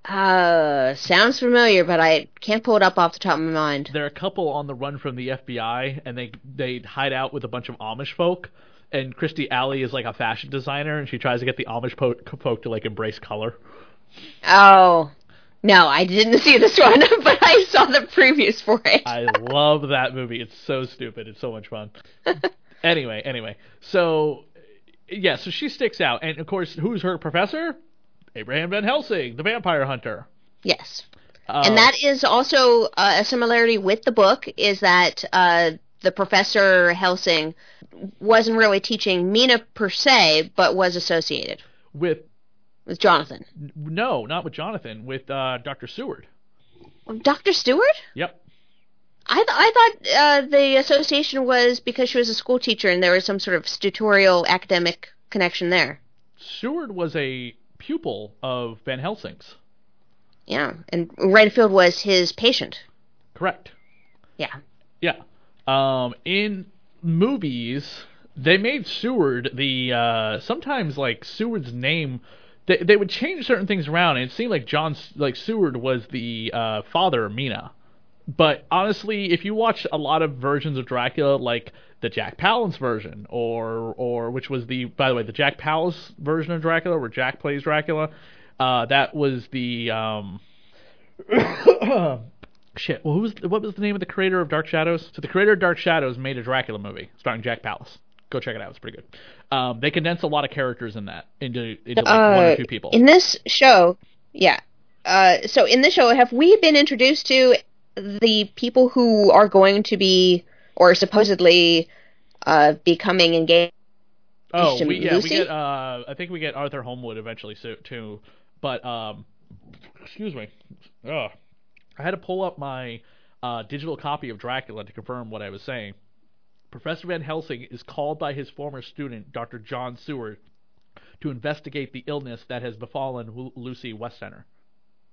Uh, sounds familiar, but I can't pull it up off the top of my mind. they're a couple on the run from the FBI, and they they hide out with a bunch of Amish folk. And Kirstie Alley is like a fashion designer, and she tries to get the Amish po- folk to like embrace color. Oh, no, I didn't see this one, but I saw the previews for it. I love that movie. It's so stupid. It's so much fun. anyway, anyway, so yeah, so she sticks out, and of course, who's her professor? Abraham Van Helsing, the vampire hunter. Yes. Uh, and that is also uh, a similarity with the book is that uh, the Professor Helsing wasn't really teaching Mina per se, but was associated with with Jonathan. no, not with Jonathan, with uh, Dr. Seward. Dr. Stewart? Yep. I, th- I thought uh, the association was because she was a school teacher and there was some sort of tutorial academic connection there. Seward was a pupil of Van Helsing's. Yeah, and Renfield was his patient. Correct. Yeah. Yeah. Um, in movies, they made Seward the uh, sometimes like Seward's name. They they would change certain things around, and it seemed like John like Seward was the uh, father of Mina. But honestly, if you watch a lot of versions of Dracula, like the Jack Palance version, or or which was the by the way the Jack Palance version of Dracula, where Jack plays Dracula, uh, that was the um, shit. Well, who was what was the name of the creator of Dark Shadows? So the creator of Dark Shadows made a Dracula movie starring Jack Palance. Go check it out; it's pretty good. Um, they condense a lot of characters in that into into like one or Uh, two people. In this show, yeah. Uh, so in this show, have we been introduced to the people who are going to be or supposedly uh, becoming engaged? Oh, we, yeah, Lucy? we get. Uh, I think we get Arthur Holmwood eventually so, too. But um, excuse me. Ugh. I had to pull up my uh, digital copy of Dracula to confirm what I was saying. Professor Van Helsing is called by his former student, Dr. John Seward, to investigate the illness that has befallen Lu- Lucy Westenra.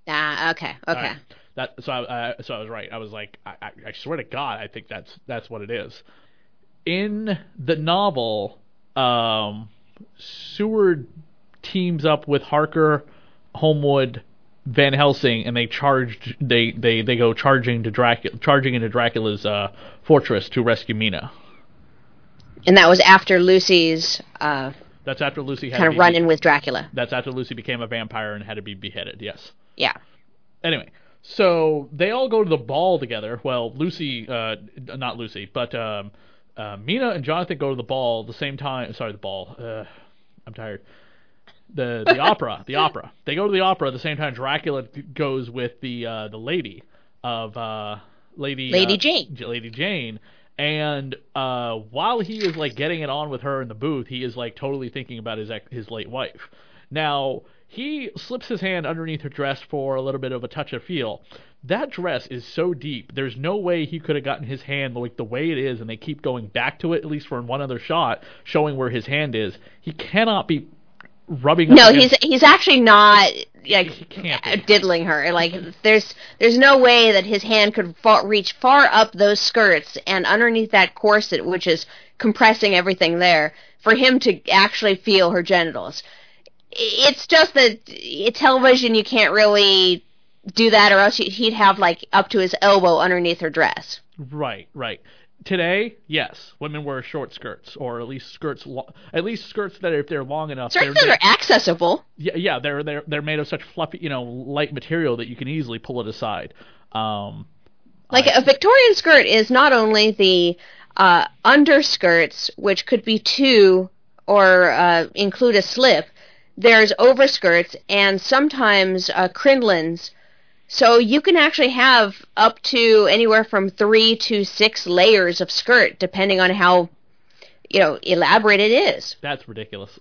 Ah, okay, okay. Alright. That so I, uh, so I was right. I was like, I, I, I swear to God, I think that's that's what it is. In the novel, um, Seward teams up with Harker, Holmwood, Van Helsing, and they charged. They they they go charging to Dracula, charging into Dracula's uh, fortress to rescue Mina. And that was after Lucy's uh, That's after Lucy had kind of run in with Dracula. That's after Lucy became a vampire and had to be beheaded. Yes. Yeah. Anyway, so they all go to the ball together. Well, Lucy, uh, not Lucy, but um, uh, Mina and Jonathan go to the ball at the same time. Sorry, the ball. Uh, I'm tired. The the opera, the opera. They go to the opera at the same time. Dracula goes with the uh, the lady of uh, Lady Lady uh, Jane. Lady Jane. And uh, while he is like getting it on with her in the booth, he is like totally thinking about his ex- his late wife. Now he slips his hand underneath her dress for a little bit of a touch of feel. That dress is so deep. There's no way he could have gotten his hand like the way it is, and they keep going back to it at least for one other shot, showing where his hand is. He cannot be rubbing. No, he's he's actually not like diddling her. Like there's there's no way that his hand could fa- reach far up those skirts and underneath that corset, which is compressing everything there, for him to actually feel her genitals. It's just that television you can't really do that, or else he'd have like up to his elbow underneath her dress. Right, right. Today, yes, women wear short skirts, or at least skirts, lo- at least skirts that if they're long enough, Skirts they're, that are accessible. yeah, yeah, they're they're they're made of such fluffy, you know, light material that you can easily pull it aside. Um, Like a Victorian skirt is not only the uh, underskirts, which could be two or uh, include a slip. There's overskirts and sometimes uh, crinolines. So you can actually have up to anywhere from three to six layers of skirt, depending on how, you know, elaborate it is. that's ridiculous.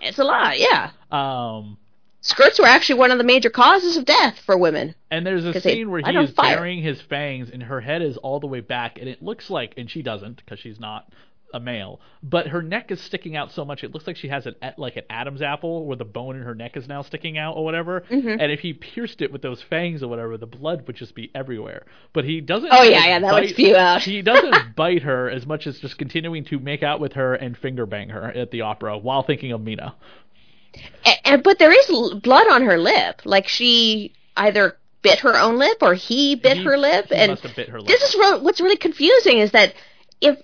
It's a lot, yeah. Um, Skirts were actually one of the major causes of death for women. and there's a 'Cause they scene where he is fire. burying his fangs, and her head is all the way back, and it looks like, and she doesn't because she's not a male, but her neck is sticking out so much it looks like she has an like an Adam's apple, where the bone in her neck is now sticking out or whatever. Mhm. And if he pierced it with those fangs or whatever, the blood would just be everywhere. But he doesn't. Oh, yeah, yeah, that would bite- spew out. he doesn't bite her as much as just continuing to make out with her and finger bang her at the opera while thinking of Mina. A- And, but there is blood on her lip. Like she either bit her own lip or he bit He- her lip. he and must have bit her lip. this is ro- what's really confusing is that if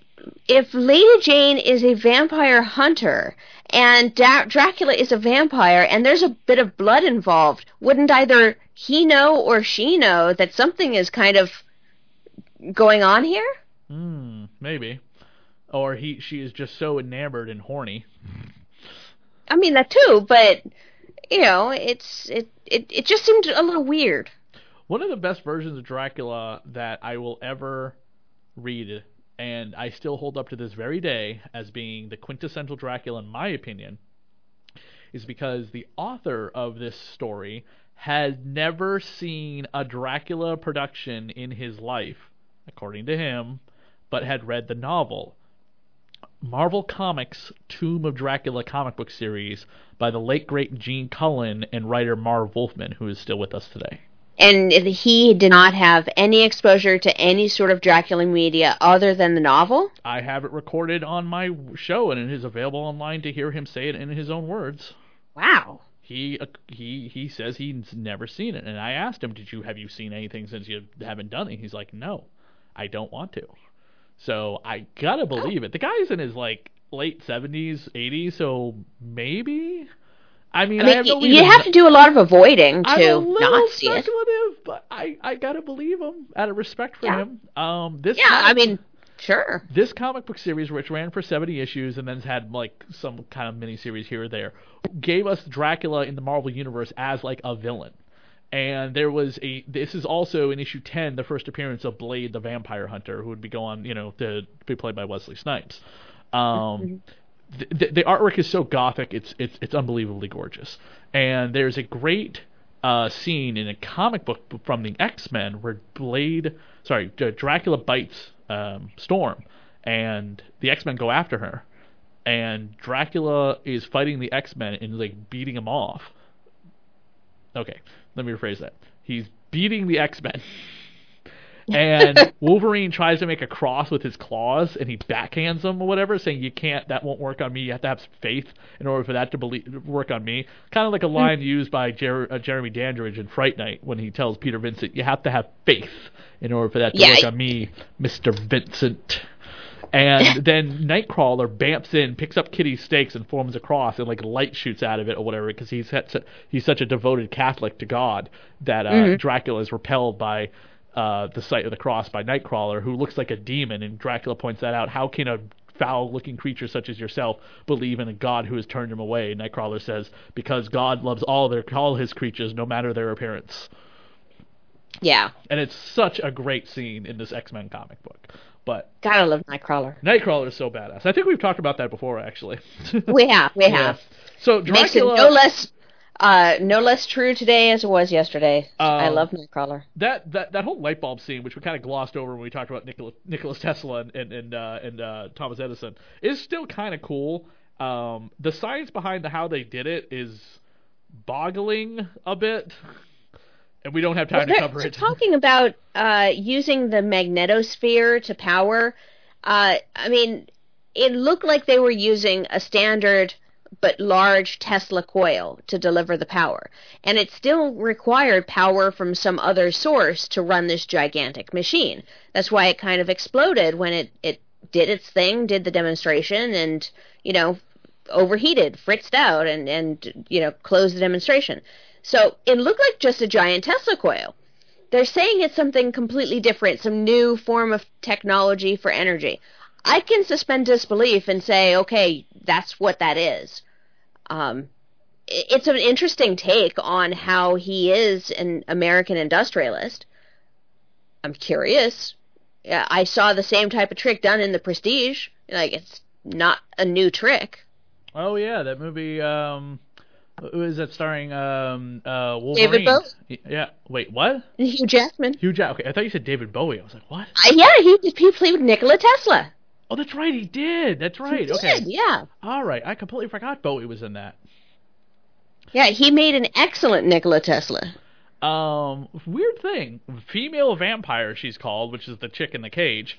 if Lady Jane is a vampire hunter and da- Dracula is a vampire and there's a bit of blood involved, wouldn't either he know or she know that something is kind of going on here? Hmm, maybe. Or he, she is just so enamored and horny. I mean that too, but you know, it's it it it just seemed a little weird. One of the best versions of Dracula that I will ever read, and I still hold up to this very day as being the quintessential Dracula, in my opinion, is because the author of this story had never seen a Dracula production in his life, according to him, but had read the novel. Marvel Comics' Tomb of Dracula comic book series by the late great Gene Colan and writer Marv Wolfman, who is still with us today. And he did not have any exposure to any sort of Dracula media other than the novel. I have it recorded on my show, and it is available online to hear him say it in his own words. Wow. He uh, he he says he's never seen it, and I asked him, "Did you have you seen anything since you haven't done it?" He's like, "No, I don't want to." So I gotta believe it. The guy's in his like late seventies, eighties, so maybe. I mean, I I, have no you have to do a lot of avoiding I'm to not see it. speculative, but I I gotta believe him out of respect for Yeah. him. Um, this Yeah, comic- I mean, sure. this comic book series, which ran for 70 issues and then had like some kind of mini series here or there, gave us Dracula in the Marvel Universe as like a villain. And there was a. This is also in issue 10, the first appearance of Blade the Vampire Hunter, who would be going, you know, to be played by Wesley Snipes. Um, the, the, artwork is so gothic, it's it's it's unbelievably gorgeous. And there's a great uh, scene in a comic book from the X Men where Blade, sorry, Dracula bites um, Storm, and the X Men go after her, and Dracula is fighting the X Men and like beating him off. Okay, let me rephrase that. He's beating the X Men. And Wolverine tries to make a cross with his claws, and he backhands him or whatever, saying, "You can't. That won't work on me. You have to have faith in order for that to believe, work on me." Kind of like a line used by Jer- uh, Jeremy Dandrige in Fright Night when he tells Peter Vincent, "You have to have faith in order for that to Yeah, work I- on me, Mister Vincent." And then Nightcrawler bamps in, picks up Kitty's stakes, and forms a cross, and like light shoots out of it or whatever, because he's such a, he's such a devoted Catholic to God that uh, Mhm. Dracula is repelled by uh, the sight of the cross by Nightcrawler, who looks like a demon. And Dracula points that out. How can a foul-looking creature such as yourself believe in a God who has turned him away? Nightcrawler says, "Because God loves all their all his creatures, no matter their appearance." Yeah, And it's such a great scene in this X-Men comic book. But gotta love Nightcrawler. Nightcrawler is so badass. I think we've talked about that before, actually. We have, we have. So Makes it Dracula, no less, uh, no less true today as it was yesterday. I Um, love Nightcrawler. that that that whole light bulb scene, which we kind of glossed over when we talked about Nikola, Nicholas Tesla and and and, uh, and uh, Thomas Edison, is still kind of cool. Um, the science behind the, how they did it is boggling a bit, and we don't have time Well, to cover it. Talking about uh, using the magnetosphere to power. Uh, I mean, it looked like they were using a standard but large Tesla coil to deliver the power, and it still required power from some other source to run this gigantic machine. That's why it kind of exploded when it it did its thing, did the demonstration, and you know overheated, fritzed out, and and you know closed the demonstration. So it looked like just a giant Tesla coil. They're saying it's something completely different, some new form of technology for energy. I can suspend disbelief and say, okay, that's what that is. Um, it's an interesting take on how he is an American industrialist. I'm curious. I saw the same type of trick done in The Prestige. Like, it's not a new trick. Oh yeah, that movie. Um, who is that starring? Um, uh, Wolverine. David Bowie. Yeah. Wait, what? Hugh Jackman. Hugh Jack. Okay, I thought you said David Bowie. I was like, what? Uh, yeah, he, he played with Nikola Tesla. Oh, that's right. He did. That's right. He okay. did, yeah. All right. I completely forgot Bowie was in that. Yeah, he made an excellent Nikola Tesla. Um, weird thing. Female vampire, she's called, which is the chick in the cage,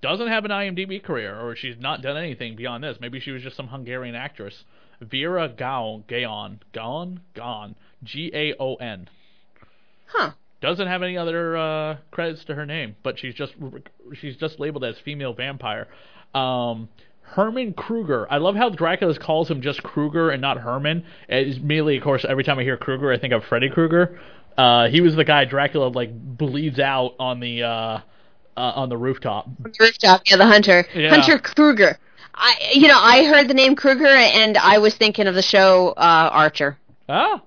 doesn't have an IMDb career, or she's not done anything beyond this. Maybe she was just some Hungarian actress. Vera Gaon, Gaon, Gaon, Gaon, G A O N. Huh. Doesn't have any other uh, credits to her name, but she's just she's just labeled as female vampire. Um, Herman Kruger. I love how Dracula calls him just Kruger and not Herman. It's merely, of course, every time I hear Kruger, I think of Freddy Krueger. Uh, he was the guy Dracula like bleeds out on the uh, uh, on the rooftop. On the rooftop, yeah, the hunter. Yeah. Hunter Kruger. I, you know, I heard the name Kruger and I was thinking of the show uh, Archer. Ah.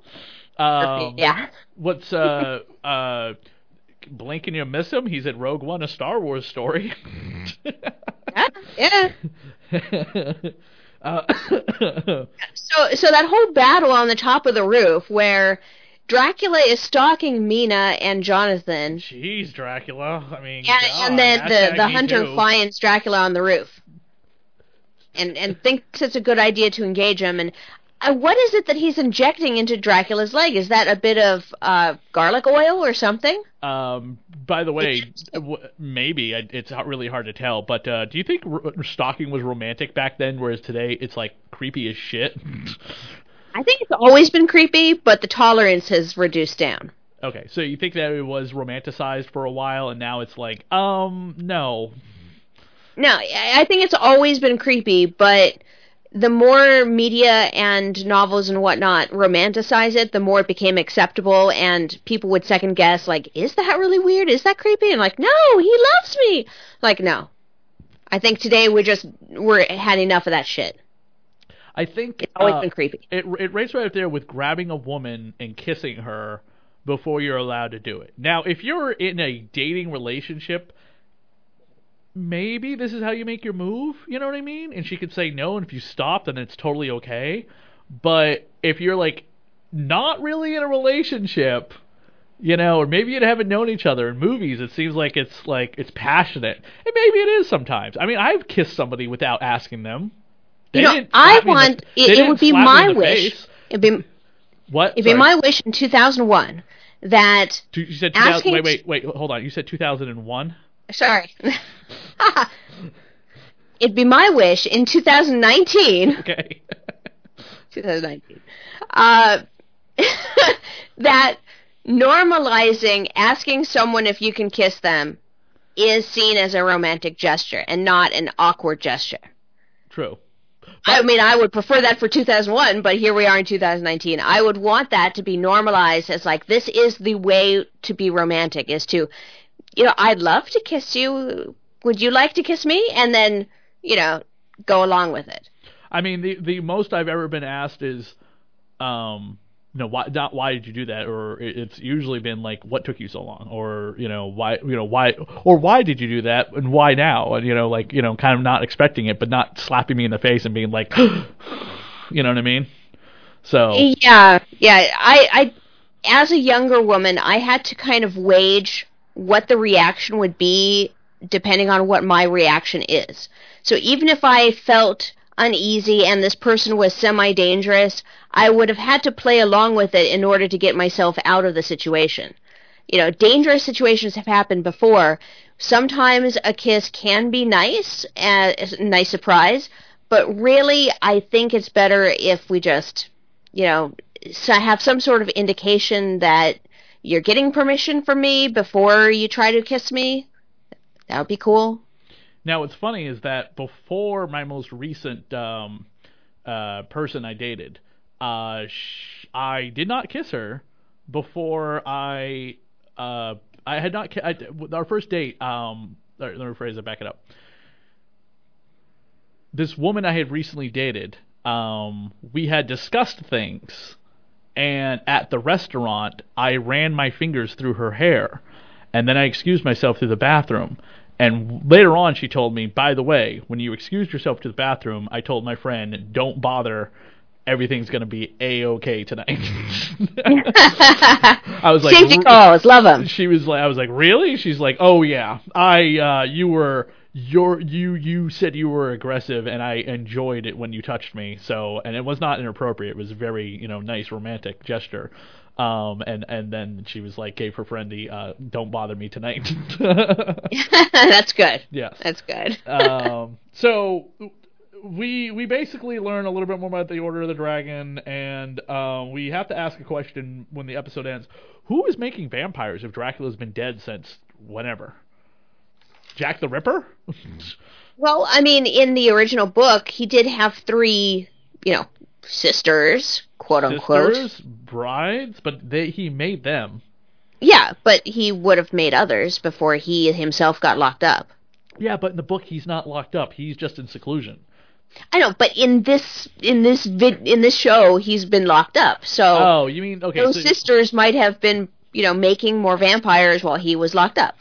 Um, yeah. What's uh uh blink and you miss him? He's at Rogue One, a Star Wars story. yeah. uh, So, so that whole battle on the top of the roof where Dracula is stalking Mina and Jonathan, Jeez, Dracula. I mean, and, God, and then the the hunter too. finds Dracula on the roof, and and thinks it's a good idea to engage him. And uh, what is it that he's injecting into Dracula's leg? Is that a bit of uh, garlic oil or something? Um, by the way, w- maybe it's not really hard to tell, but uh, do you think r- stalking was romantic back then, whereas today it's like creepy as shit? I think it's always been creepy, but the tolerance has reduced down. okay, so you think that it was romanticized for a while, and now it's like, um, no. No, I think it's always been creepy, but the more media and novels and whatnot romanticize it, the more it became acceptable, and people would second guess, like, is that really weird? Is that creepy? And like, no, he loves me. Like, no. I think today we just we're had enough of that shit. I think It's always uh, been creepy. It it rates right up there with grabbing a woman and kissing her before you're allowed to do it. Now, if you're in a dating relationship, maybe this is how you make your move. You know what I mean? And she could say no, and if you stop, then it's totally okay. But if you're like not really in a relationship, you know, or maybe you haven't known each other in movies, it seems like it's like it's passionate, and maybe it is sometimes. I mean, I've kissed somebody without asking them. They you know, I in the- want it, it would be my wish. face. It'd be What? it'd be my wish in 2001 that You said 2000, asking wait, wait, wait. Hold on. You said 2001. Sorry. It'd be my wish in 2019 Okay. 2019. Uh, that normalizing asking someone if you can kiss them is seen as a romantic gesture and not an awkward gesture. True. I mean, I would prefer that for 2001, but here we are in 2019. I would want that to be normalized as like this is the way to be romantic is to, you know, I'd love to kiss you. Would you like to kiss me? And then, you know, go along with it. I mean, the the most I've ever been asked is, um, you know, why not why did you do that? Or it's usually been like, what took you so long? Or you know, why you know why or why did you do that? And why now? And you know, like you know, kind of not expecting it, but not slapping me in the face and being like, you know what I mean? So Yeah, yeah. I, I, as a younger woman, I had to kind of wage what the reaction would be depending on what my reaction is. So even if I felt uneasy and this person was semi-dangerous, I would have had to play along with it in order to get myself out of the situation. You know, dangerous situations have happened before. Sometimes a kiss can be nice, uh, a nice surprise, but really, I think it's better if we just you know, have some sort of indication that you're getting permission from me before you try to kiss me. That would be cool. Now, what's funny is that before my most recent um, uh, person I dated, uh, sh- I did not kiss her before I uh, I had not ki- I, our first date. Um, let me rephrase it. Back it up. This woman I had recently dated. Um, we had discussed things, and at the restaurant, I ran my fingers through her hair, and then I excused myself to the bathroom. And later on, she told me, by the way, when you excused yourself to the bathroom, I told my friend, don't bother. Everything's going to be a okay tonight. I was like, Safety calls, love them. She was like, I was like, really? She's like, oh yeah, I, uh, you were, your, you, you said you were aggressive, and I enjoyed it when you touched me. So, and it was not inappropriate. It was very, you know, nice romantic gesture. Um, and and then she was like, gave her friend the, uh, don't bother me tonight. That's good. Yes. That's good. um, so we we basically learn a little bit more about the Order of the Dragon, and um, we have to ask a question when the episode ends: Who is making vampires if Dracula's been dead since whenever? Jack the Ripper? Well, I mean, in the original book, he did have three, you know, sisters, quote unquote. Sisters, brides, but they, he made them. Yeah, but he would have made others before he himself got locked up. Yeah, but in the book he's not locked up. He's just in seclusion. I know, but in this in this vid, in this show, he's been locked up. So Oh, you mean okay? those so- sisters might have been, you know, making more vampires while he was locked up.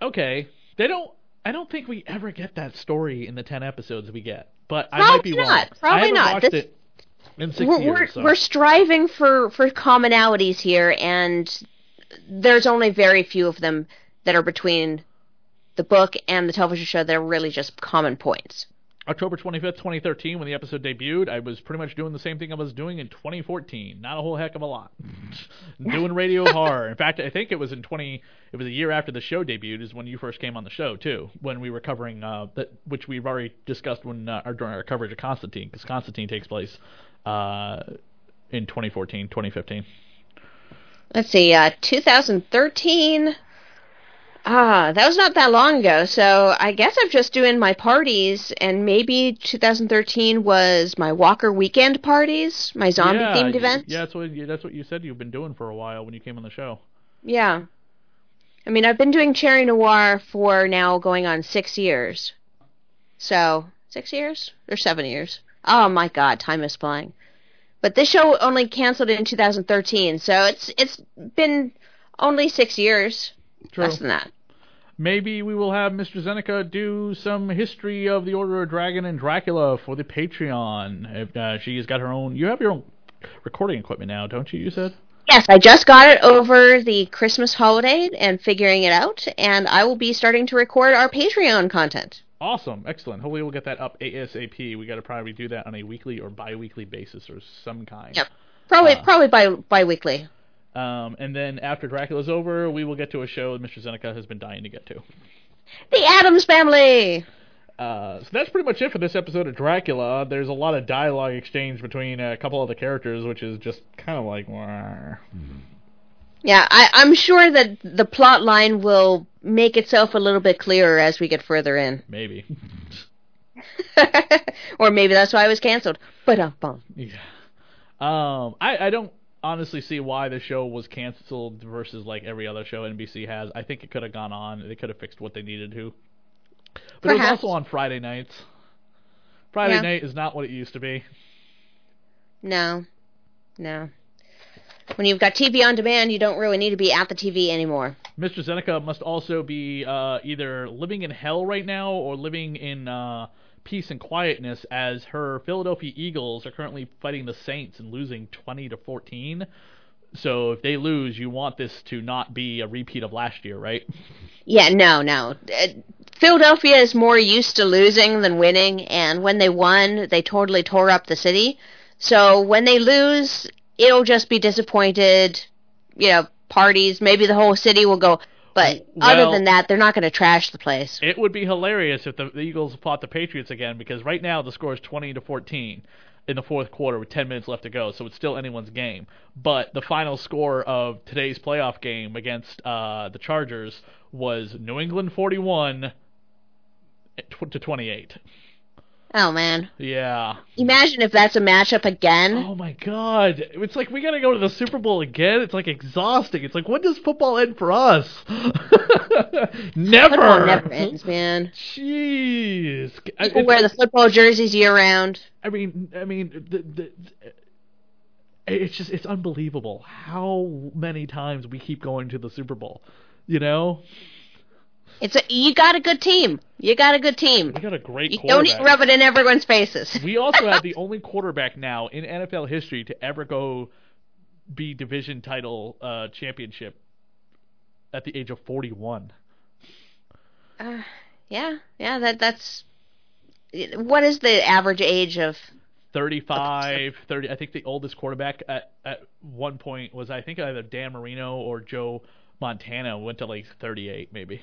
Okay. They don't. I don't think we ever get that story in the ten episodes we get. But I might be Probably wrong. not. I Probably not. watched This- it in 6 we're, years. so. we're striving for for commonalities here, and there's only very few of them that are between the book and the television show that are really just common points. October 25th, 2013, when the episode debuted, I was pretty much doing the same thing I was doing in 2014. Not a whole heck of a lot. doing radio horror. In fact, I think it was in 20. It was a year after the show debuted, is when you first came on the show too. When we were covering uh, that, which we've already discussed when uh, our, during our coverage of Constantine, because Constantine takes place uh, in 2014, 2015. Let's see, uh, 2013. Ah, that was not that long ago. So I guess I'm just doing my parties, and maybe 2013 was my Walker weekend parties, my zombie yeah, themed events. Yeah, that's what yeah, that's what you said you've been doing for a while when you came on the show. Yeah. I mean, I've been doing Cherry Noir for now going on six years. So, six years? Or seven years? Oh my god, time is flying. But this show only canceled in 2013, so it's it's been only six years. True. Less than that. Maybe we will have Mr. Zeneca do some history of the Order of Dragon and Dracula for the Patreon. If uh, she's got her own, you have your own recording equipment now, don't you? You said. Yes, I just got it over the Christmas holiday and figuring it out, and I will be starting to record our Patreon content. Awesome, excellent. Hopefully, we'll get that up ASAP. We got to probably do that on a weekly or bi-weekly basis or some kind. Yep. Probably Uh, probably by bi-weekly. Um, and then after Dracula's over, we will get to a show that Mr. Zeneca has been dying to get to. The Addams Family. Uh, so that's pretty much it for this episode of Dracula. There's a lot of dialogue exchange between a couple of the characters, which is just kind of like, "Wah." Yeah, I, I'm sure that the plot line will make itself a little bit clearer as we get further in. maybe. or maybe that's why it was canceled. But bum. Yeah. Um, I, I don't honestly see why the show was canceled versus like every other show NBC has. I think it could have gone on. They could have fixed what they needed to. But it was also on Friday nights. Friday Yeah. night is not what it used to be. No, no. When you've got TV on demand, you don't really need to be at the TV anymore. Mr. Zeneca must also be uh, either living in hell right now or living in uh, peace and quietness as her Philadelphia Eagles are currently fighting the Saints and losing 20 to 14. So if they lose, you want this to not be a repeat of last year, right? Yeah, no, no. Uh, Philadelphia is more used to losing than winning, and when they won, they totally tore up the city. So when they lose, it'll just be disappointed, you know, parties. Maybe the whole city will go. But other than that, they're not going to trash the place. It would be hilarious if the, the Eagles fought the Patriots again because right now the score is 20 to 14 in the fourth quarter with 10 minutes left to go, so it's still anyone's game. But the final score of today's playoff game against uh, the Chargers was New England 41 to 28. Oh man, Yeah. imagine if that's a matchup again. Oh my god. It's like we gotta go to the Super Bowl again. It's like exhausting. It's like when does football end for us? never. Football never ends, man. Jeez. I- People it's wear the football jerseys year round. I mean, I mean, the, the, it's just it's unbelievable how many times we keep going to the Super Bowl. You know, It's a you got a good team. You got a good team. You got a great You don't need to rub it in everyone's faces. we also have the only quarterback now in NFL history to ever go be division title uh, championship at the age of 41. Uh, yeah, yeah. That that's. What is the average age of? 35, 30. I think the oldest quarterback at, at one point was I think either Dan Marino or Joe Montana went to like 38 maybe.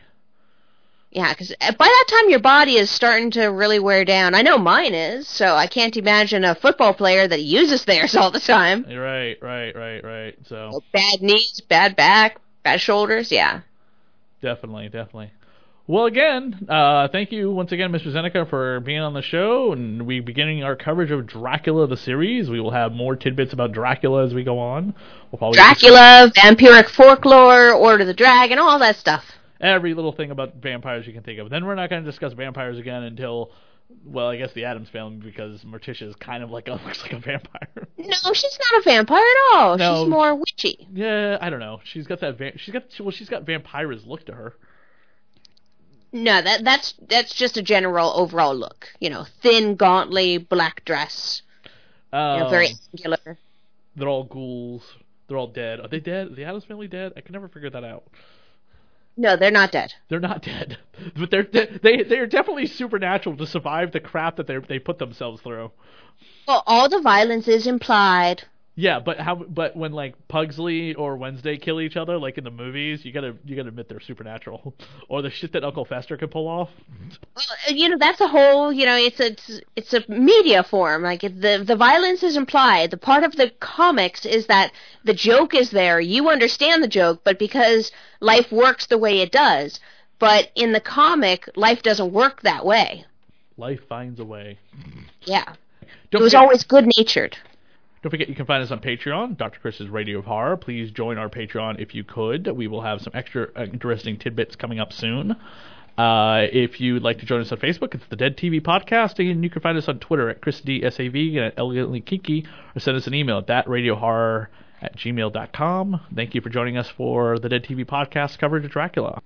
Yeah, because by that time your body is starting to really wear down. I know mine is, so I can't imagine a football player that uses theirs all the time. Right, right, right, right. So Bad knees, bad back, bad shoulders. Yeah. definitely, definitely. Well, again, uh, thank you once again, Mr. Zeneca, for being on the show, and we beginning our coverage of Dracula the series. We will have more tidbits about Dracula as we go on. We'll probably Dracula, vampiric folklore, Order of the Dragon, all that stuff. Every little thing about vampires you can think of. Then we're not going to discuss vampires again until Well, I guess the Addams family because Morticia is kind of like a looks like a vampire. No, she's not a vampire at all. No. She's more witchy. Yeah, I don't know. She's got that. Va- she's got well, she's got vampires look to her. No, that that's that's just a general overall look. You know, thin, gauntly, black dress. Um, You know, very angular. They're all ghouls. They're all dead. Are they dead? The Addams family dead? I can never figure that out. No, they're not dead. They're not dead, but they're they they are definitely supernatural to survive the crap that they they put themselves through. Well, all the violence is implied. Yeah, but how? But when like Pugsley or Wednesday kill each other, like in the movies, you gotta you gotta admit they're supernatural, or the shit that Uncle Fester can pull off. Well, You know, that's a whole. You know, it's a it's, it's a media form. Like the the violence is implied. The part of the comics is that the joke is there. You understand the joke, but because life works the way it does. But in the comic, life doesn't work that way. Life finds a way. Yeah, Don't it was forget- always good natured. Don't forget you can find us on Patreon, Dr. Chris's Radio of Horror. Please join our Patreon if you could. We will have some extra interesting tidbits coming up soon. Uh, if you'd like to join us on Facebook, it's the Dead TV Podcast, and you can find us on Twitter at ChrisDSAV and at Elegantly Kinky, or send us an email at thatradiohorror at gmail.com. Thank you for joining us for the Dead TV Podcast coverage of Dracula.